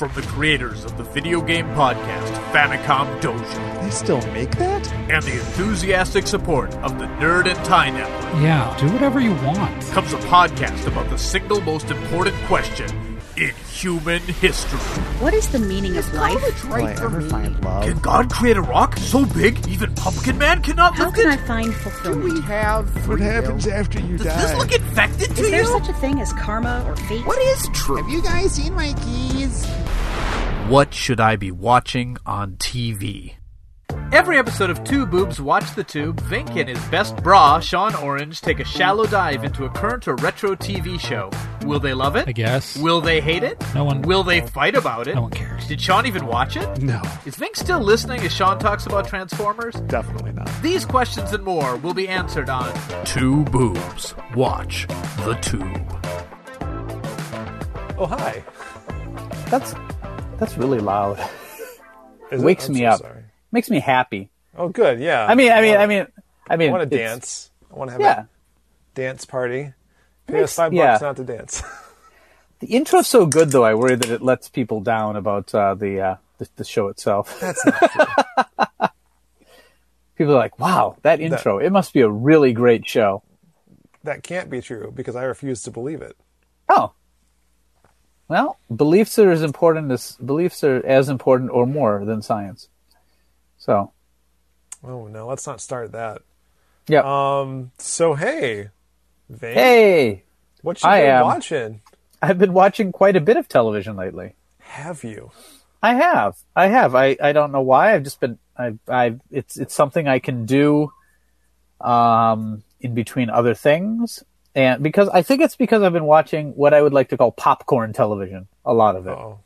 From the creators of the video game podcast Famicom Dojo They still make that? and the enthusiastic support of the Nerd and Tie Network Yeah, do whatever you want. comes a podcast about the single most important question in human history. What is the meaning of life? Will I ever find love? Can God create a rock so big even Pumpkin Man cannot How lift can I find fulfillment? Do we have What happens after you Does die? Does this look infected to you? Is there such a thing as karma or fate? What is true? Have you guys seen my keys? What should I be watching on TV? Every episode of Two Boobs Watch the Tube, Vinnk and his best bra, Sean Aaron, take a shallow dive into a current or retro TV show. Will they love it? I guess. Will they hate it? No one- Will they fight about it? No one cares. Did Sean even watch it? No, Is Vinnk still listening as Sean talks about Transformers? definitely not. These questions and more will be answered on Two Boobs Watch the Tube. Oh hi. That's that's really loud. Is it? Wakes me so up. Sorry. Makes me happy. Oh good, yeah. I mean, I mean, wanna- I mean, I mean. I want to dance. I want to have Yeah, a dance party. Pay Makes- us five yeah. bucks not to dance. the intro's so good though. I worry that it lets people down about uh, the, uh, the the show itself. That's not true. People are like, "Wow, that intro! It must be a really great show." that can't be true because I refuse to believe it. Oh, well, beliefs are as important as beliefs are as important or more than science. So, Oh no, let's not start that. yeah. Um. So hey, Vane, hey, what you I been am. watching? I've been watching quite a bit of television lately. Have you? I have. I have. I, I don't know why. I've just been I I it's it's something I can do um in between other things. And because I think it's because I've been watching what I would like to call popcorn television, a lot of it. Oh,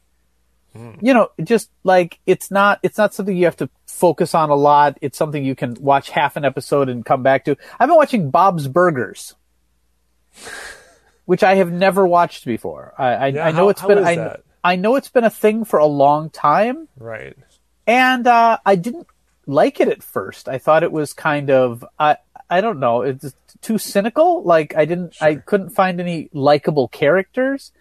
You know, just like it's not it's not something you have to focus on a lot. It's something you can watch half an episode and come back to. I've been watching Bob's Burgers. Which I have never watched before. I I, Yeah, I know how- it's been I, that? I know it's been a thing for a long time right. and uh, I didn't like it at first. I thought it was kind of I I don't know, it's too cynical. Like I didn't I couldn't find any likable characters,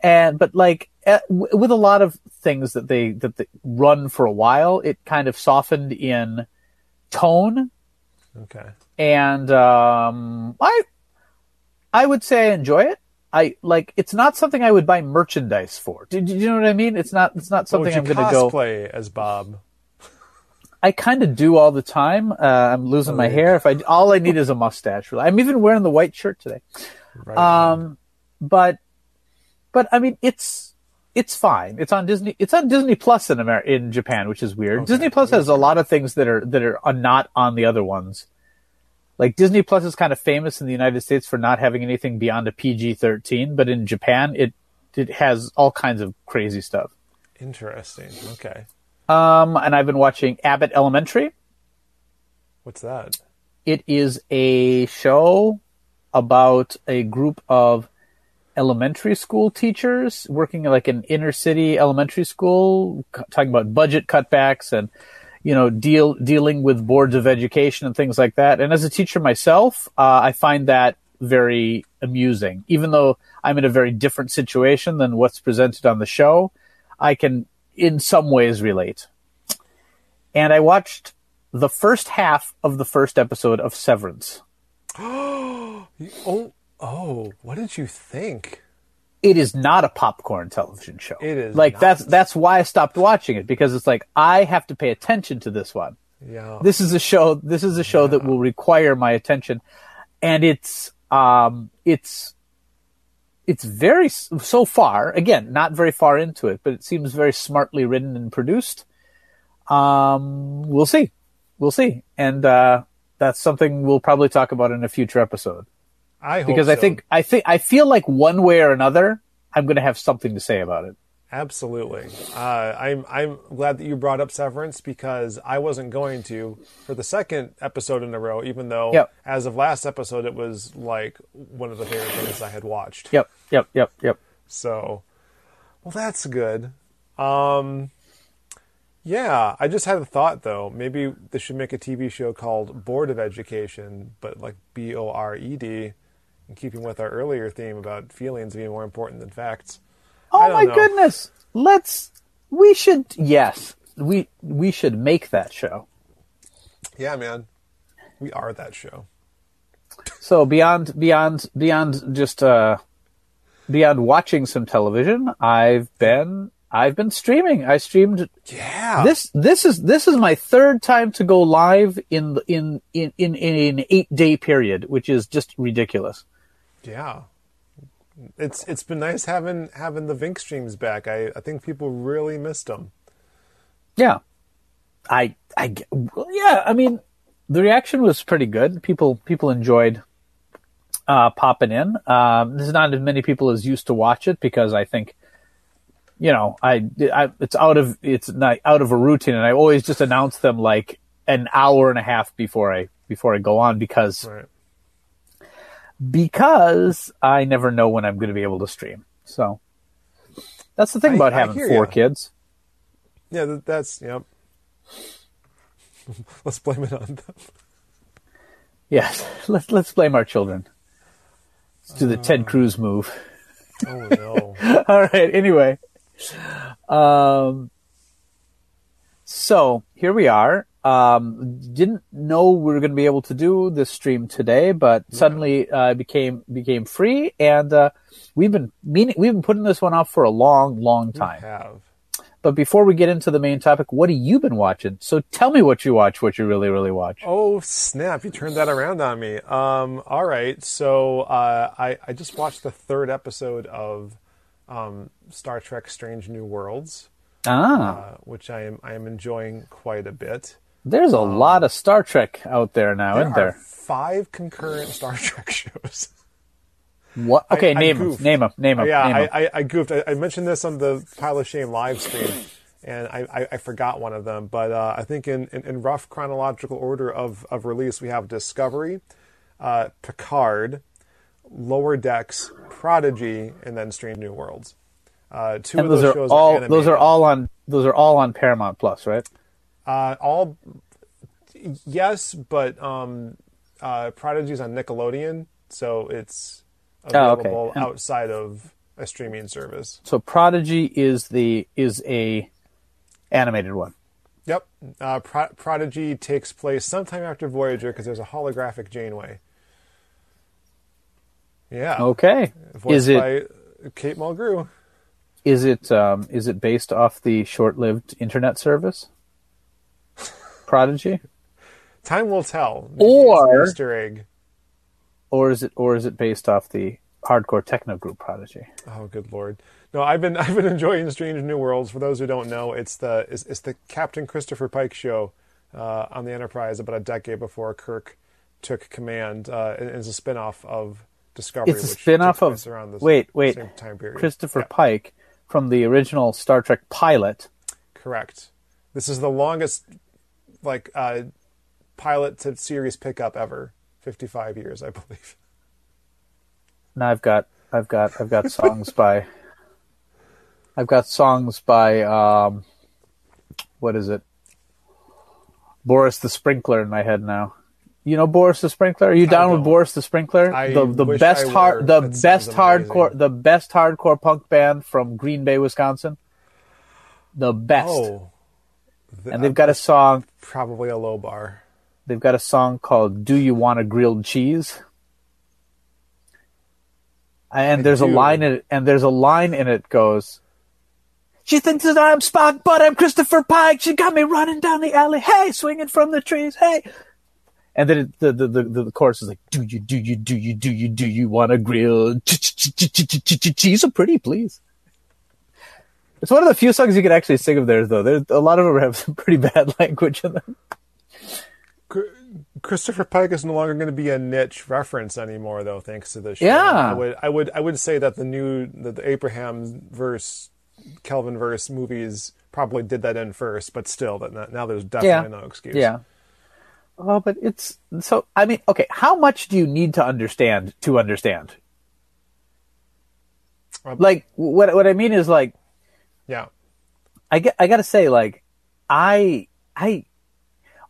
and but like eh, w- with a lot of things that they that they run for a while, it kind of softened in tone, Okay. and um, I I would say I enjoy it. I like it's not something I would buy merchandise for. Do, do you know what I mean? It's not it's not something you I'm going to go. cosplay as Bob? I kind of do all the time. Uh, I'm losing my hair. If I all I need is a mustache. Really, I'm even wearing the white shirt today. Right. Um, but but I mean, it's it's fine. It's on Disney. It's on Disney Plus in Amer- in Japan, which is weird. Disney Plus has a lot of things that are that are not on the other ones. Like Disney Plus is kind of famous in the United States for not having anything beyond a PG-13, but in Japan it it has all kinds of crazy stuff. Interesting. Okay. Um, and I've been watching Abbott Elementary. What's that? It is a show about a group of elementary school teachers working like an inner city elementary school, c- talking about budget cutbacks and you know deal dealing with boards of education and things like that. And as a teacher myself, uh, I find that very amusing. Even though I'm in a very different situation than what's presented on the show, I can in some ways relate. And I watched the first half of the first episode of Severance. Oh, oh. What did you think? it is not a popcorn television show. It is like not. that's that's why I stopped watching it because it's like I have to pay attention to this one. Yeah. This is a show. This is a show that will require my attention, and it's um it's it's very so far again not very far into it, but it seems very smartly written and produced. Um, we'll see, we'll see, and uh, that's something we'll probably talk about in a future episode I hope because I think I think I feel like one way or another I'm going to have something to say about it. Absolutely. Uh, I'm I'm glad that you brought up Severance because I wasn't going to for the second episode in a row, even though Yep. as of last episode it was like one of the favorite things I had watched. Yep, yep, yep, yep. So, well, that's good. Um, yeah, I just had a thought though. Maybe they should make a TV show called Board of Education, but like B O R E D, in keeping with our earlier theme about feelings being more important than facts. Oh my know. goodness! Let's We should yes. We we should make that show. Yeah, man. We are that show. So beyond beyond beyond just uh beyond watching some television, I've been I've been streaming. I streamed Yeah. this this is this is my third time to go live in in in in, in an 8 day period, which is just ridiculous. Yeah. It's it's been nice having having the Vinnk streams back. I, I think people really missed them. Yeah. I I yeah, I mean the reaction was pretty good. People people enjoyed uh popping in. Um there's not as many people as used to watch it because I think you know, I, I it's out of it's not out of a routine and I always just announce them like an hour and a half before I before I go on because Right. Because I never know when I'm going to be able to stream. So that's the thing I- about having four ya. kids. Yeah, that, that's yep. Let's blame it on them. Yes, let's let's blame our children. Let's do the Ted Cruz move. Oh no. All right. Anyway, um, so here we are. Um, didn't know we were going to be able to do this stream today, but suddenly uh, became became free, and uh, we've been meaning we've been putting this one off for a long, long time. have. But before we get into the main topic, what have you been watching? So tell me what you watch, what you really, really watch. Oh snap! You turned that around on me. Um, all right, so uh, I I just watched the third episode of um, Star Trek: Strange New Worlds, Ah, uh, which I am I am enjoying quite a bit. There's a lot of Star Trek out there now, There isn't are there? five concurrent Star Trek shows. What? Okay, I name them. Name them. Name them. Oh, yeah, name. I, I, I goofed. I, I mentioned this on the Pile of Shame live stream, and I, I, I forgot one of them. But uh, I think in, in, in rough chronological order of, of release, we have Discovery, uh, Picard, Lower Decks, Prodigy, and then Strange New Worlds. Uh, two and of those, those, are shows all. are those are all on. Those are all on Paramount Plus, right? Uh, all yes, but um, uh, Prodigy's on Nickelodeon, so it's Oh, okay. available outside of a streaming service. So Prodigy is the is a animated one. Yep. Uh, Pro- Prodigy takes place sometime after Voyager because there's a holographic Janeway. Yeah. Okay. Voiced Is it by Kate Mulgrew. is it um, is it based off the short-lived internet service? Prodigy, Time will tell. Maybe Or- Easter egg. or is it or is it based off the hardcore techno group Prodigy? Oh, good lord! No, I've been I've been enjoying Strange New Worlds. For those who don't know, it's the it's, it's the Captain Christopher Pike show uh, on the Enterprise about a decade before Kirk took command. Uh, and it's a spin-off of Discovery. It's a which spin-off of around the wait wait same time period. Christopher Yeah. Pike from the original Star Trek pilot. Correct. This is the longest, like, uh, pilot to series pickup ever. Fifty-five years, I believe. Now I've got I've got I've got songs by I've got songs by um what is it? Boris the Sprinkler in my head now. You know Boris the Sprinkler? Are you down with. Boris the Sprinkler? I the the best hard the That best hardcore the best hardcore punk band from Green Bay, Wisconsin. The best. Oh, th- and they've got a song probably a low bar. They've got a song called "Do You Want a Grilled Cheese?" And there's a line in it, and there's a line in it goes, "She thinks that I'm Spock, but I'm Christopher Pike. She got me running down the alley, hey, swinging from the trees, hey." And then it, the, the the the chorus is like, "Do you do you do you do you do you want a grilled ch- ch- ch- ch- ch- ch- ch- cheese? So pretty, please." It's one of the few songs you can actually sing of theirs, though. There's a lot of them have some pretty bad language in them. Christopher Pike is no longer going to be a niche reference anymore, though, thanks to this show. Yeah. I would, I would, I would say that the new, the, the Abramsverse, Kelvin verse movies probably did that in first, but still, that now there's definitely no excuse. Yeah. Oh, but it's so. I mean, okay. How much do you need to understand to understand? Um, Like what? What I mean is like yeah. I get. I gotta say, like I, I,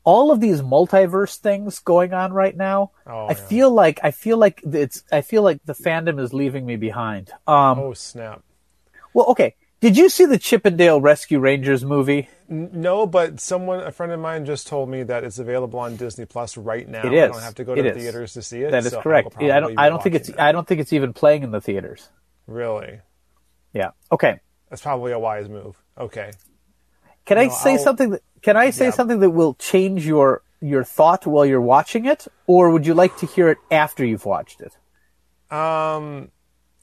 all of these multiverse things going on right now. Oh, I yeah. feel like I feel like it's. I feel like the fandom is leaving me behind. Um. Oh snap! Well, okay. Did you see the Chip 'n Dale Rescue Rangers movie? No, but someone, a friend of mine, just told me that it's available on Disney Plus right now. It is. I don't have to go to It the theaters to see it. That is so I correct. I don't. I don't think it's. that. I don't think it's even playing in the theaters. really. Yeah. Okay. That's probably a wise move. Okay. Can I No, say I'll- something? That, can I say Yeah. something that will change your your thought while you're watching it, or would you like to hear it after you've watched it? Um,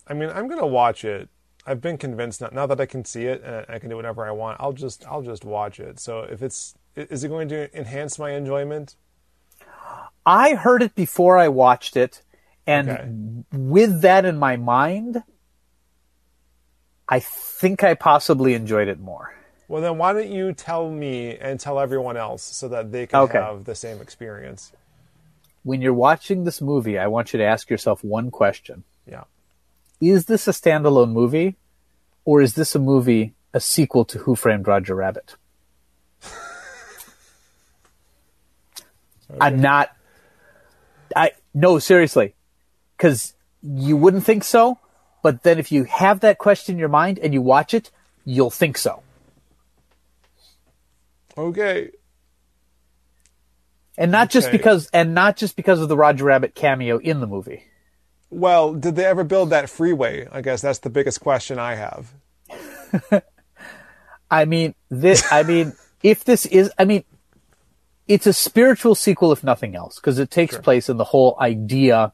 I mean, I'm gonna watch it. I've been convinced now, now that I can see it and I can do whatever I want. I'll just I'll just watch it. So if it's is it going to enhance my enjoyment? I heard it before I watched it, and Okay. with that in my mind, I think I possibly enjoyed it more. Well, then why don't you tell me and tell everyone else so that they can Okay. have the same experience? When you're watching this movie, I want you to ask yourself one question. Yeah. Is this a standalone movie, or is this a movie, a sequel to Who Framed Roger Rabbit? I'm not. I no seriously, because you wouldn't think so, but then if you have that question in your mind and you watch it, you'll think so. Okay. And not just because, and not just because of the Roger Rabbit cameo in the movie. Well, did they ever build that freeway? I guess that's the biggest question I have. I mean, this. I mean, if this is, I mean, it's a spiritual sequel, if nothing else, because it takes place in the whole idea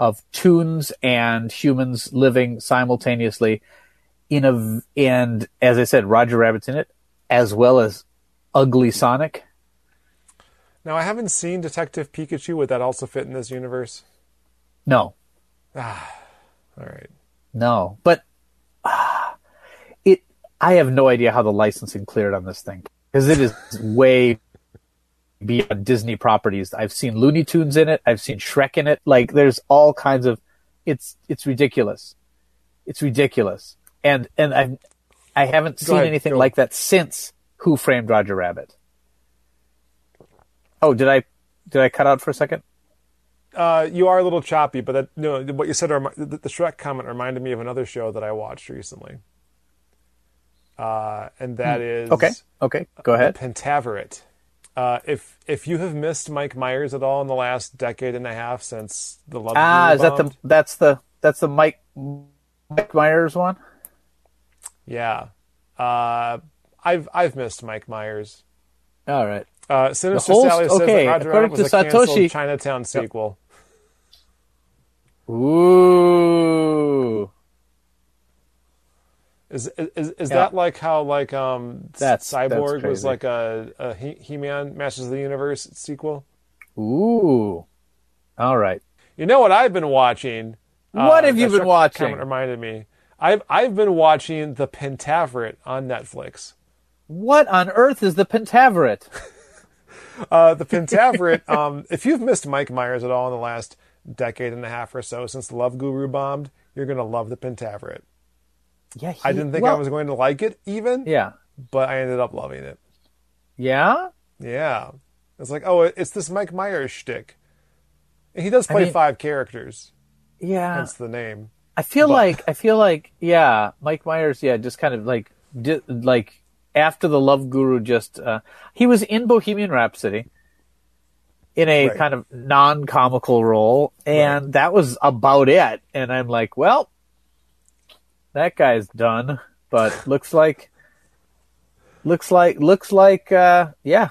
of tunes and humans living simultaneously in a, and as I said, Roger Rabbit's in it, as well as Ugly Sonic. Now, I haven't seen Detective Pikachu. Would that also fit in this universe? No, All right. no, but ah, it. I have no idea how the licensing cleared on this thing because it is way beyond Disney properties. I've seen Looney Tunes in it. I've seen Shrek in it. Like there's all kinds of. It's it's ridiculous. It's ridiculous, and and I I haven't seen ahead, anything like that since Who Framed Roger Rabbit. Oh, did I did I cut out for a second? Uh, you are a little choppy, but that, no, what you said, the, the Shrek comment reminded me of another show that I watched recently. Uh, and that is Hmm. Okay, okay, go ahead. Pentaverate. Uh, if if you have missed Mike Myers at all in the last decade and a half since the Love Ah, is that the that's the that's the Mike Mike Myers one? yeah, uh, I've I've missed Mike Myers. All right. Uh, Sinister host- Sally says okay, that Roger Rabbit was to a Satoshi- Chinatown sequel. Ooh. Is is, is Yeah. that like how like um That's- Cyborg that's was like a, a He- He-Man Masters of the Universe sequel? Ooh. All right. You know what I've been watching? What have you been watching? Comment reminded me. I've I've been watching the Pentaverate on Netflix. What on earth is the Pentaverate? Uh, the Pentaverate. um, if you've missed Mike Myers at all in the last decade and a half or so since the Love Guru bombed, you're gonna love the Pentaverate. Yeah, he, I didn't think well, I was going to like it even, Yeah. but I ended up loving it. Yeah. Yeah, it's like oh, it's this Mike Myers shtick. And he does play mean- five characters. Yeah. Hence the name. I feel but- like I feel like yeah, Mike Myers. Yeah, just kind of like di- like after the Love Guru, just uh, he was in Bohemian Rhapsody in a Right. kind of non-comical role, and that was about it. And I'm like, well, that guy's done. But looks like looks like looks like uh, yeah,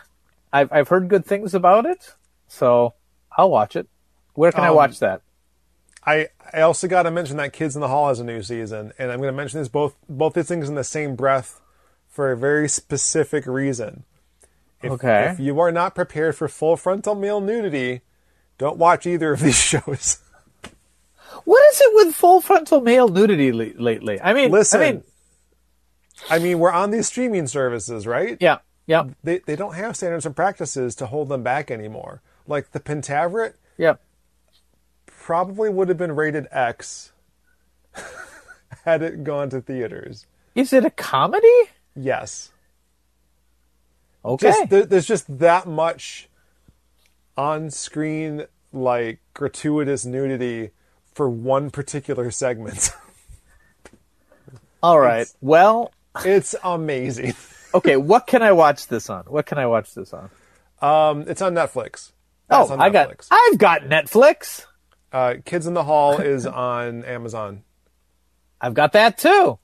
I've I've heard good things about it, so I'll watch it. Where can I Um, watch that? I I also got to mention that Kids in the Hall has a new season, and I'm going to mention this both both these things in the same breath for a very specific reason. If, Okay. If you are not prepared for full frontal male nudity, don't watch either of these shows. What is it with full frontal male nudity le- lately? I mean, Listen, I mean, I mean, we're on these streaming services, right? yeah, yeah, They they don't have standards and practices to hold them back anymore. Like the Pentaverate yeah. probably would have been rated X had it gone to theaters. Is it a comedy? Yes. Okay. just there, there's just that much on-screen like gratuitous nudity for one particular segment. All right. Well, It's amazing. Okay, what can I watch this on? What can I watch this on? Um, it's on Netflix. Oh, It's on I got. I've got Netflix. Uh, Kids in the Hall is on Amazon. I've got that too.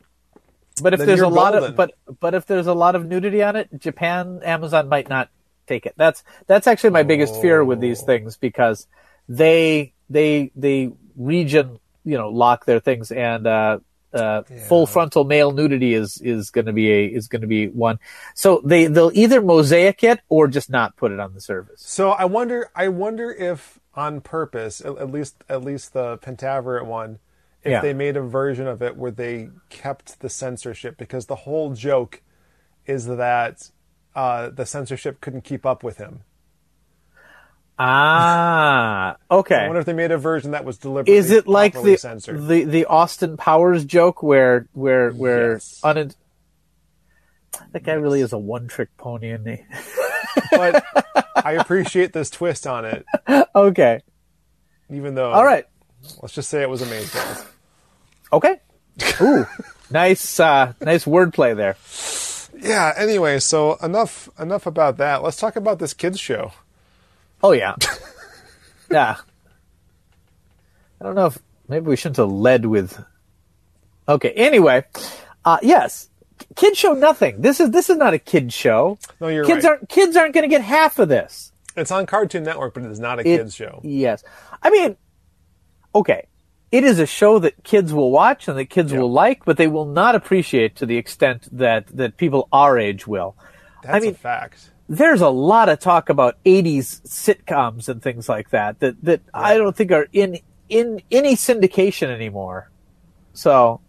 But if Then there's a you're lot of but but if there's a lot of nudity on it, Japan Amazon might not take it. That's that's actually my biggest fear with these Oh. things because they they they region you know lock their things and uh, uh, full frontal male nudity is is going to be a is going to be one. So they they'll either mosaic it or just not put it on the service. So I wonder, I wonder if on purpose, at, at least at least the Pentaverate one, if Yeah. they made a version of it where they kept the censorship because the whole joke is that uh, the censorship couldn't keep up with him. Ah, okay. I wonder if they made a version that was deliberately Is it like the, censored. the the Austin Powers joke where where where Yes. un- that guy really is a one trick pony, isn't he? but I appreciate this twist on it, okay, even though. all right, Let's just say it was amazing. okay. Ooh, nice uh, nice wordplay there. Yeah. Anyway, so enough enough about that. Let's talk about this kids show. Oh yeah, yeah. I don't know if maybe we shouldn't have led with. Okay. Anyway, uh, yes, kid show nothing. This is this is not a kid show. No, you're kids right. aren't kids aren't going to get half of this. It's on Cartoon Network, but it is not a It- kids show. Yes. I mean, okay. It is a show that kids will watch and that kids Yeah. will like, but they will not appreciate to the extent that, that people our age will. That's mean- a fact. There's a lot of talk about 80s sitcoms and things like that that, that I don't think are in, in any syndication anymore. So,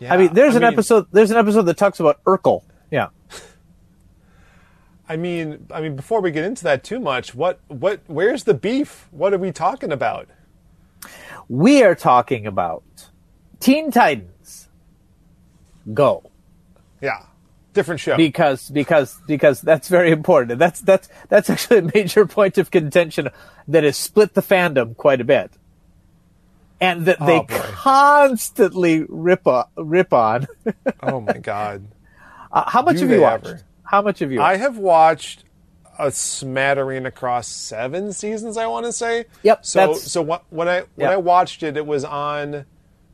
Yeah, I mean, there's an mean- episode, there's an episode that talks about Urkel. Yeah. I mean, I mean, before we get into that too much, what, what, where's the beef? What are we talking about? We are talking about Teen Titans Go. Yeah, different show. because because because that's very important. That's that's that's actually a major point of contention that has split the fandom quite a bit, and that they Oh, boy. constantly rip on, rip on. oh my god, Uh, how much Do have you watched? ever? How much have you? I have watched a smattering across seven seasons. I want to say. Yep, So so wh- when I when Yeah. I watched it, it was on.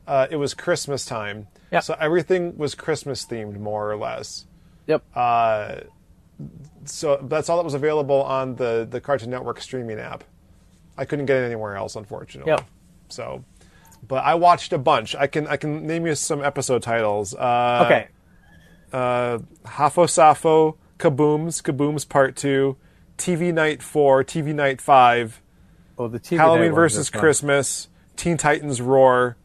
Uh, it was Christmas time. Yep. So everything was Christmas themed, more or less. yep. Uh, so that's all that was available on the the Cartoon Network streaming app. I couldn't get it anywhere else, unfortunately. Yep. So, but I watched a bunch. I can I can name you some episode titles. Uh, okay. Uh, Hafo Safo, Kabooms, Kabooms Part Two, TV Knight Four, TV Knight Five. Oh, the TV Halloween versus. Christmas, Teen Titans Roar,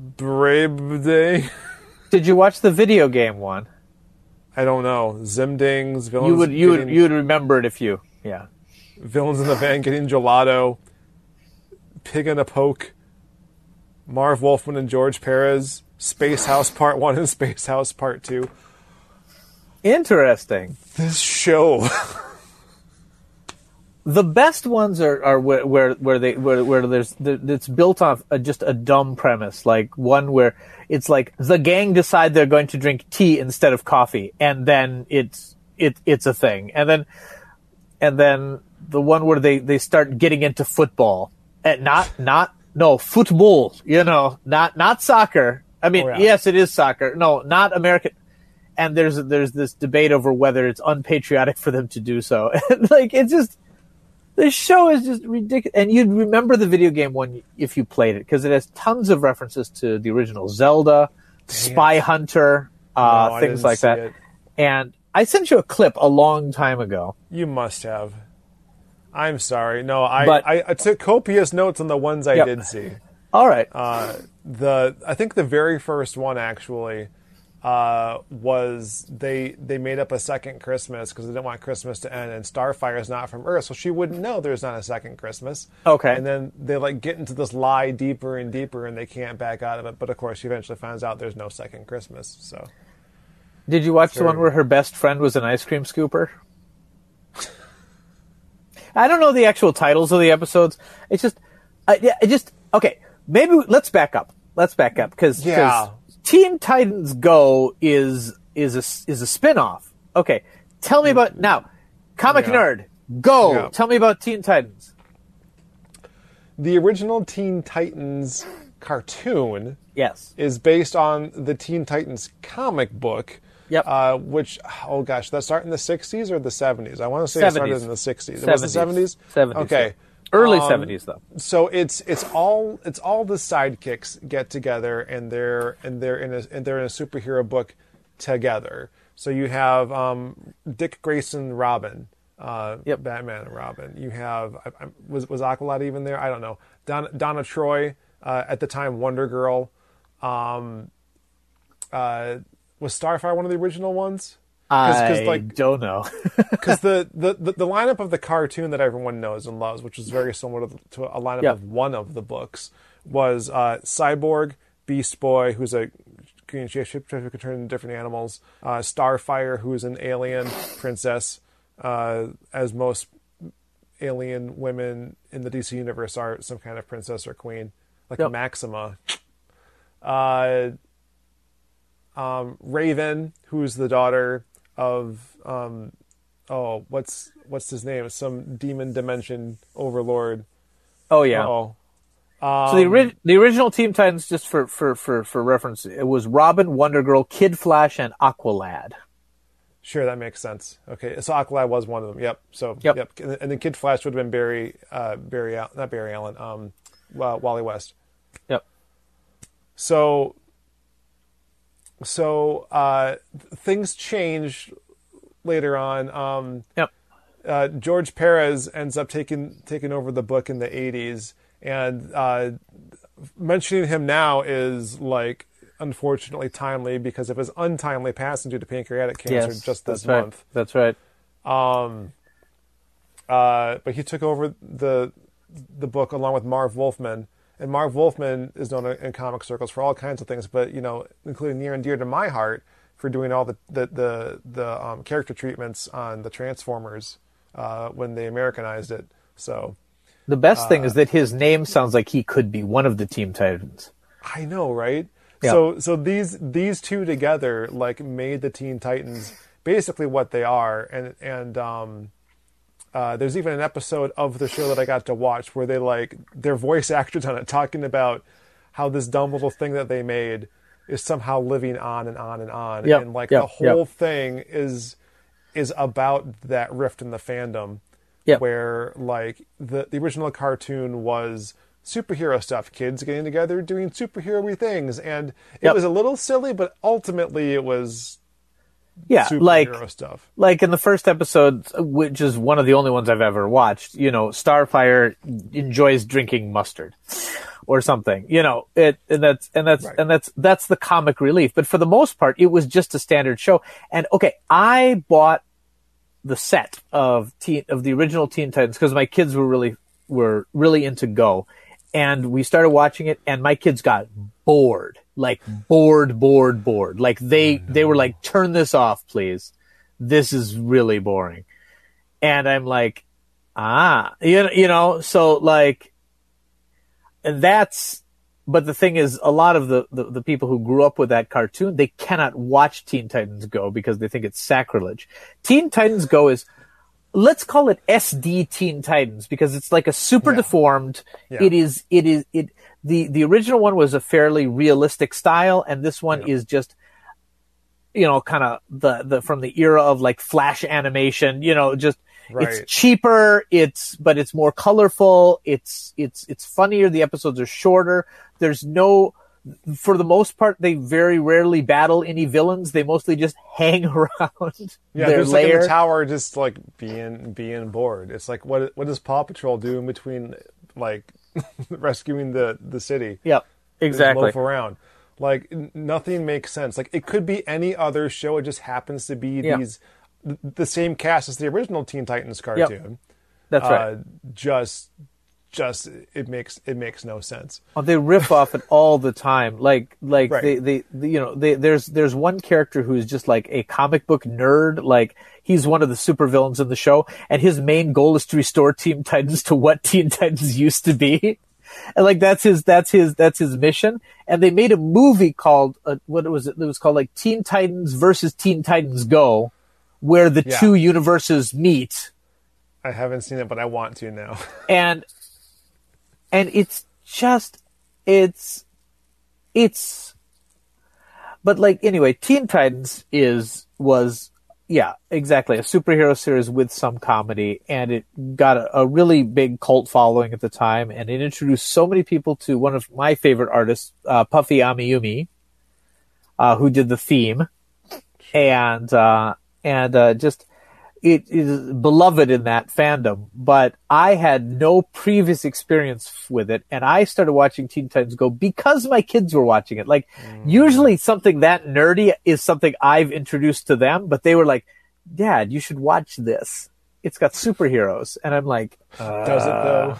Brave Day. Did you watch the video game one? I don't know. Zimdings, villains. You would you would you would remember it if you yeah. Villains in the Van getting gelato. Pig in a Poke. Marv Wolfman and George Perez. Space House Part 1 and Space House Part 2. Interesting. This show. the best ones are, are where, where where they where where there's it's built off a, just a dumb premise like one where it's like the gang decide they're going to drink tea instead of coffee and then it's it it's a thing. And then and then the one where they they start getting into football and not not no football you know not not soccer. I mean Oh, yeah. yes it is soccer. No not american. And there's there's this debate over whether it's unpatriotic for them to do so. Like it's just the show is just ridiculous. And you'd remember the video game one if you played it because it has tons of references to the original Zelda, Spy Hunter, uh, No, things like that. it. And I sent you a clip a long time ago. You must have. I'm sorry. No, I, But- I, I took copious notes on the ones I Yep. did see. All right. Uh, the I think the very first one actually uh, was they they made up a second Christmas because they didn't want Christmas to end, and Starfire is not from Earth, so she wouldn't know there's not a second Christmas. Okay. And then they like get into this lie deeper and deeper, and they can't back out of it. But of course, she eventually finds out there's no second Christmas. So Did you watch the one where her best friend was an ice cream scooper? I don't know the actual titles of the episodes. It's just, I, yeah, it just okay. Maybe let's back up. Let's back up because Yeah. Teen Titans Go is is a is a spin-off. Okay, tell me about now. Comic Yeah. nerd, go. Yeah. Tell me about Teen Titans. The original Teen Titans cartoon Yes. is based on the Teen Titans comic book. Yep. Uh, which, oh gosh, that started in the 60s or the 70s? I want to say it started in the 60s. It was the 70s? 70s. Okay. yeah. Early Um, 70s though. so it's it's all it's all the sidekicks get together and they're and they're in a and they're in a superhero book together. So you have um, Dick Grayson, Robin, uh, Yep. Batman and Robin. You have I, I, was was Aqualad even there? I don't know. Donna, Donna Troy uh, at the time, Wonder Girl. Um, uh, was Starfire one of the original ones? I like don't know. because the, the, the, lineup of the cartoon that everyone knows and loves, which is very similar to, to a lineup Yeah. of one of the books, was uh, Cyborg, Beast Boy, who's a green shapeshifter who can turn into different animals, uh, Starfire, who's an alien princess, uh, as most alien women in the DC universe are some kind of princess or queen, like Yep. Maxima. Uh, um, Raven, who's the daughter of um, oh, what's what's his name? Some demon dimension overlord. oh yeah. Oh, So the, ori- the original Team Titans, just for, for, for, for reference, it was Robin, Wonder Girl, Kid Flash, and Aqualad. sure, that makes sense. Okay, so Aqualad was one of them. Yep. So Yep. And and then Kid Flash would have been Barry, uh, Barry, Al- not Barry Allen, um, uh, Wally West. Yep. So, so uh, things change later on. Um, Yep. uh, George Perez ends up taking taking over the book in the '80s, and uh, mentioning him now is like unfortunately timely because of his untimely passing due to pancreatic cancer Yes. just this that's right. month. That's right. Uh, but he took over the the book along with Marv Wolfman. And Marv Wolfman is known in comic circles for all kinds of things, but you know, including near and dear to my heart for doing all the the the, the um, character treatments on the Transformers uh, when they Americanized it. So The best Uh, thing is that his name sounds like he could be one of the Teen Titans. I know, right? Yeah. So so these these two together like made the Teen Titans basically what they are, and and um, uh, there's even an episode of the show that I got to watch where they like their voice actors on it talking about how this dumb little thing that they made is somehow living on and on and on, Yep, and like yep, the whole yep. thing is is about that rift in the fandom where like the the original cartoon was superhero stuff, kids getting together doing superhero things, and it was a little silly, but ultimately it was Yeah, like stuff. like in the first episode, which is one of the only ones I've ever watched. You know, Starfire enjoys drinking mustard or something. You know, it and that's and that's Right. and that's that's the comic relief. But for the most part, it was just a standard show. And okay, I bought the set of teen of the original Teen Titans because my kids were really were really into Go, and we started watching it, and my kids got bored, like bored, bored, bored. Like they they were like, "Turn this off, please. This is really boring." And I'm like, "Ah, you know, you know." So like, and that's. But the thing is, a lot of the, the, the people who grew up with that cartoon, they cannot watch Teen Titans Go because they think it's sacrilege. Teen Titans Go is, let's call it SD Teen Titans because it's like a super deformed. Yeah. It is, it is, it, the, the original one was a fairly realistic style and this one is just, you know, kind of the, the, from the era of like flash animation, you know, just, Right. it's cheaper, it's, but it's more colorful, it's, it's, it's funnier, the episodes are shorter, there's no, for the most part, they very rarely battle any villains. They mostly just hang around Yeah, their they're like in the tower, just like being being bored. It's like what what does Paw Patrol do in between, like rescuing the the city? Yep, exactly. loaf around. Like nothing makes sense. Like it could be any other show. It just happens to be Yeah. these the same cast as the original Teen Titans cartoon. That's right. Uh, just just it makes it makes no sense. Oh, they riff off it all the time. Like, like Right. they, they, they- you know, they, there's, there's one character who's just like a comic book nerd. Like, he's one of the supervillains in the show, and his main goal is to restore Team Titans to what Team Titans used to be. and like that's his that's his that's his mission. And they made a movie called uh, what was it? It was called like Teen Titans versus Teen Titans Go, where the Yeah. two universes meet I haven't seen it, but I want to now. and and it's just it's it's but like anyway teen titans is was yeah exactly a superhero series with some comedy and it got a, a really big cult following at the time and it introduced so many people to one of my favorite artists uh, puffy amiyumi uh, who did the theme. And uh, and uh, just it is beloved in that fandom, but I had no previous experience with it, and I started watching Teen Titans Go because my kids were watching it. Like, usually something that nerdy is something I've introduced to them, but they were like, "Dad, you should watch this. It's got superheroes," and I'm like, Does it though?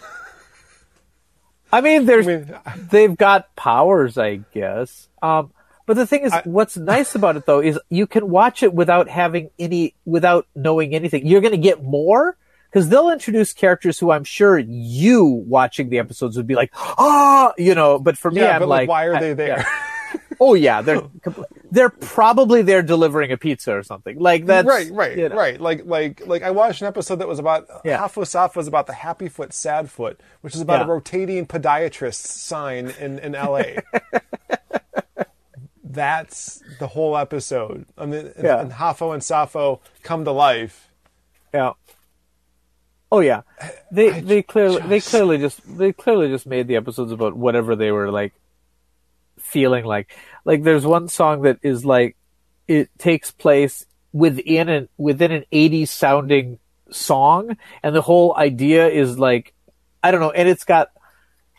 I mean, there's I mean, they've got powers, I guess. Um, but the thing is, what's nice about it though is you can watch it without having any, without knowing anything. You're going to get more because they'll introduce characters who I'm sure you watching the episodes would be like, ah, you know. But for me, yeah, I'm but like, like, why are I- they there? yeah. Oh yeah, they're they're probably there delivering a pizza or something. Like that. right, right, you know. right. Like, like, like I watched an episode that was about Yeah. Hafo Safo was about the Happy Foot, Sad Foot, which is about Yeah. a rotating podiatrist sign in in L.A. That's the whole episode. I mean, and, Yeah. and Hafo and Safo come to life. Yeah. Oh yeah, they they clearly they just- clearly just they clearly just made the episodes about whatever they were like feeling like. Like there's one song that is like it takes place within an within an 80s sounding song, and the whole idea is like I don't know, and it's got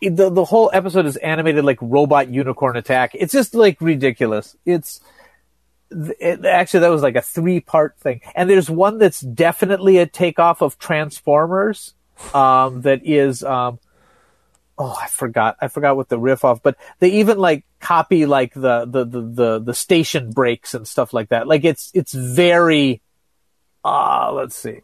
the the whole episode is animated like robot unicorn attack. It's just like ridiculous. It's it, actually that was like a three part thing and there's one that's definitely a takeoff of transformers um that is um oh i forgot i forgot what the riff off but they even like copy like the the the the, the station breaks and stuff like that like it's it's very uh let's see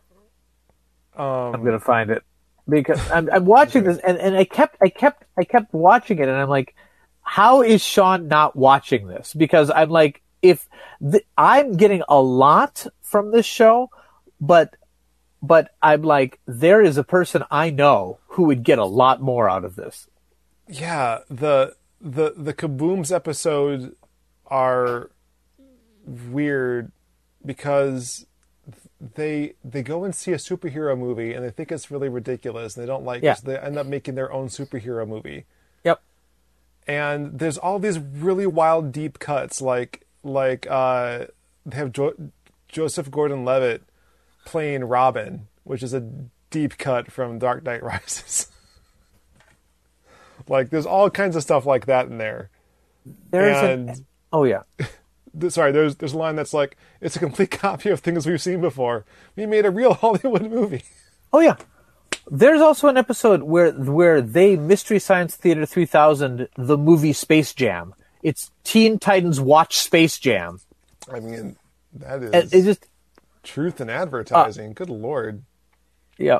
Um, i'm gonna find it because i'm, I'm watching this and, and i kept i kept i kept watching it and i'm like how is sean not watching this? Because i'm like if th- i'm getting a lot from this show but but i'm like there is a person i know who would get a lot more out of this. Yeah, the the the Kabooms episodes are weird because they they go and see a superhero movie and they think it's really ridiculous and they don't like Yeah. it, so they end up making their own superhero movie. yep And there's all these really wild deep cuts like like uh they have jo- Joseph Gordon-Levitt playing Robin, which is a deep cut from Dark Knight Rises. like there's all kinds of stuff like that in there. there's and an, oh yeah sorry, there's there's a line that's like it's a complete copy of things we've seen before. We made a real Hollywood movie. Oh yeah. There's also an episode where where they Mystery Science Theater 3000 the movie Space Jam. It's Teen Titans watch Space Jam. I mean, that is it's just truth in uh, advertising. Good lord. yeah.